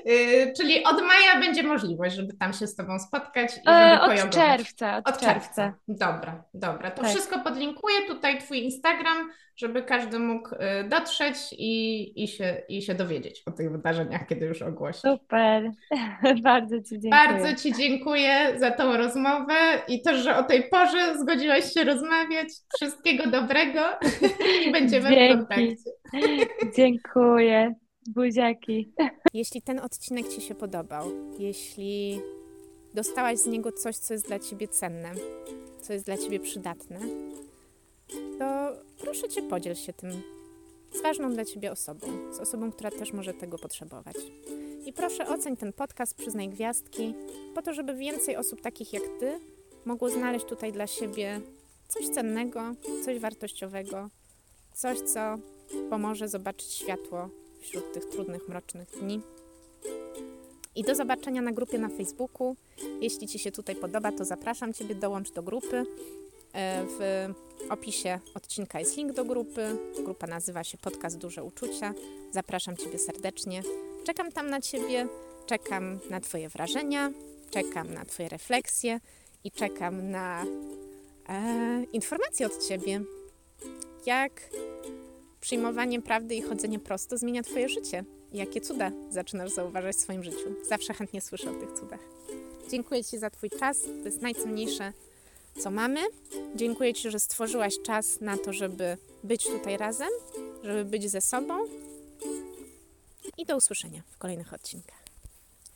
Y, czyli od maja będzie możliwość, żeby tam się z Tobą spotkać i e, żeby Od czerwca. Od, od czerwca. czerwca. Dobra, dobra. To tak. wszystko podlinkuję. Tutaj Twój Instagram, żeby każdy mógł y, dotrzeć i, i, się, i się dowiedzieć o tych wydarzeniach, kiedy już ogłosi. Super. Bardzo Ci dziękuję. Bardzo Ci dziękuję za tą rozmowę i też, że o tej porze zgodziłaś się rozmawiać. Wszystkiego dobrego i będziemy Dzięki. w kontakcie. Dziękuję. Buziaki. Jeśli ten odcinek Ci się podobał, jeśli dostałaś z niego coś, co jest dla Ciebie cenne, co jest dla Ciebie przydatne, to proszę Cię podziel się tym z ważną dla Ciebie osobą, z osobą, która też może tego potrzebować. I proszę oceń ten podcast, przyznaj gwiazdki, po to, żeby więcej osób takich jak Ty mogło znaleźć tutaj dla siebie coś cennego, coś wartościowego, coś, co pomoże zobaczyć światło wśród tych trudnych, mrocznych dni. I do zobaczenia na grupie na Facebooku. Jeśli Ci się tutaj podoba, to zapraszam Ciebie, dołącz do grupy. E, w opisie odcinka jest link do grupy. Grupa nazywa się Podcast Duże Uczucia. Zapraszam Ciebie serdecznie. Czekam tam na Ciebie, czekam na Twoje wrażenia, czekam na Twoje refleksje i czekam na e, informacje od Ciebie, jak przyjmowanie prawdy i chodzenie prosto zmienia Twoje życie. Jakie cuda zaczynasz zauważać w swoim życiu. Zawsze chętnie słyszę o tych cudach. Dziękuję Ci za Twój czas. To jest najcenniejsze, co mamy. Dziękuję Ci, że stworzyłaś czas na to, żeby być tutaj razem, żeby być ze sobą. I do usłyszenia w kolejnych odcinkach.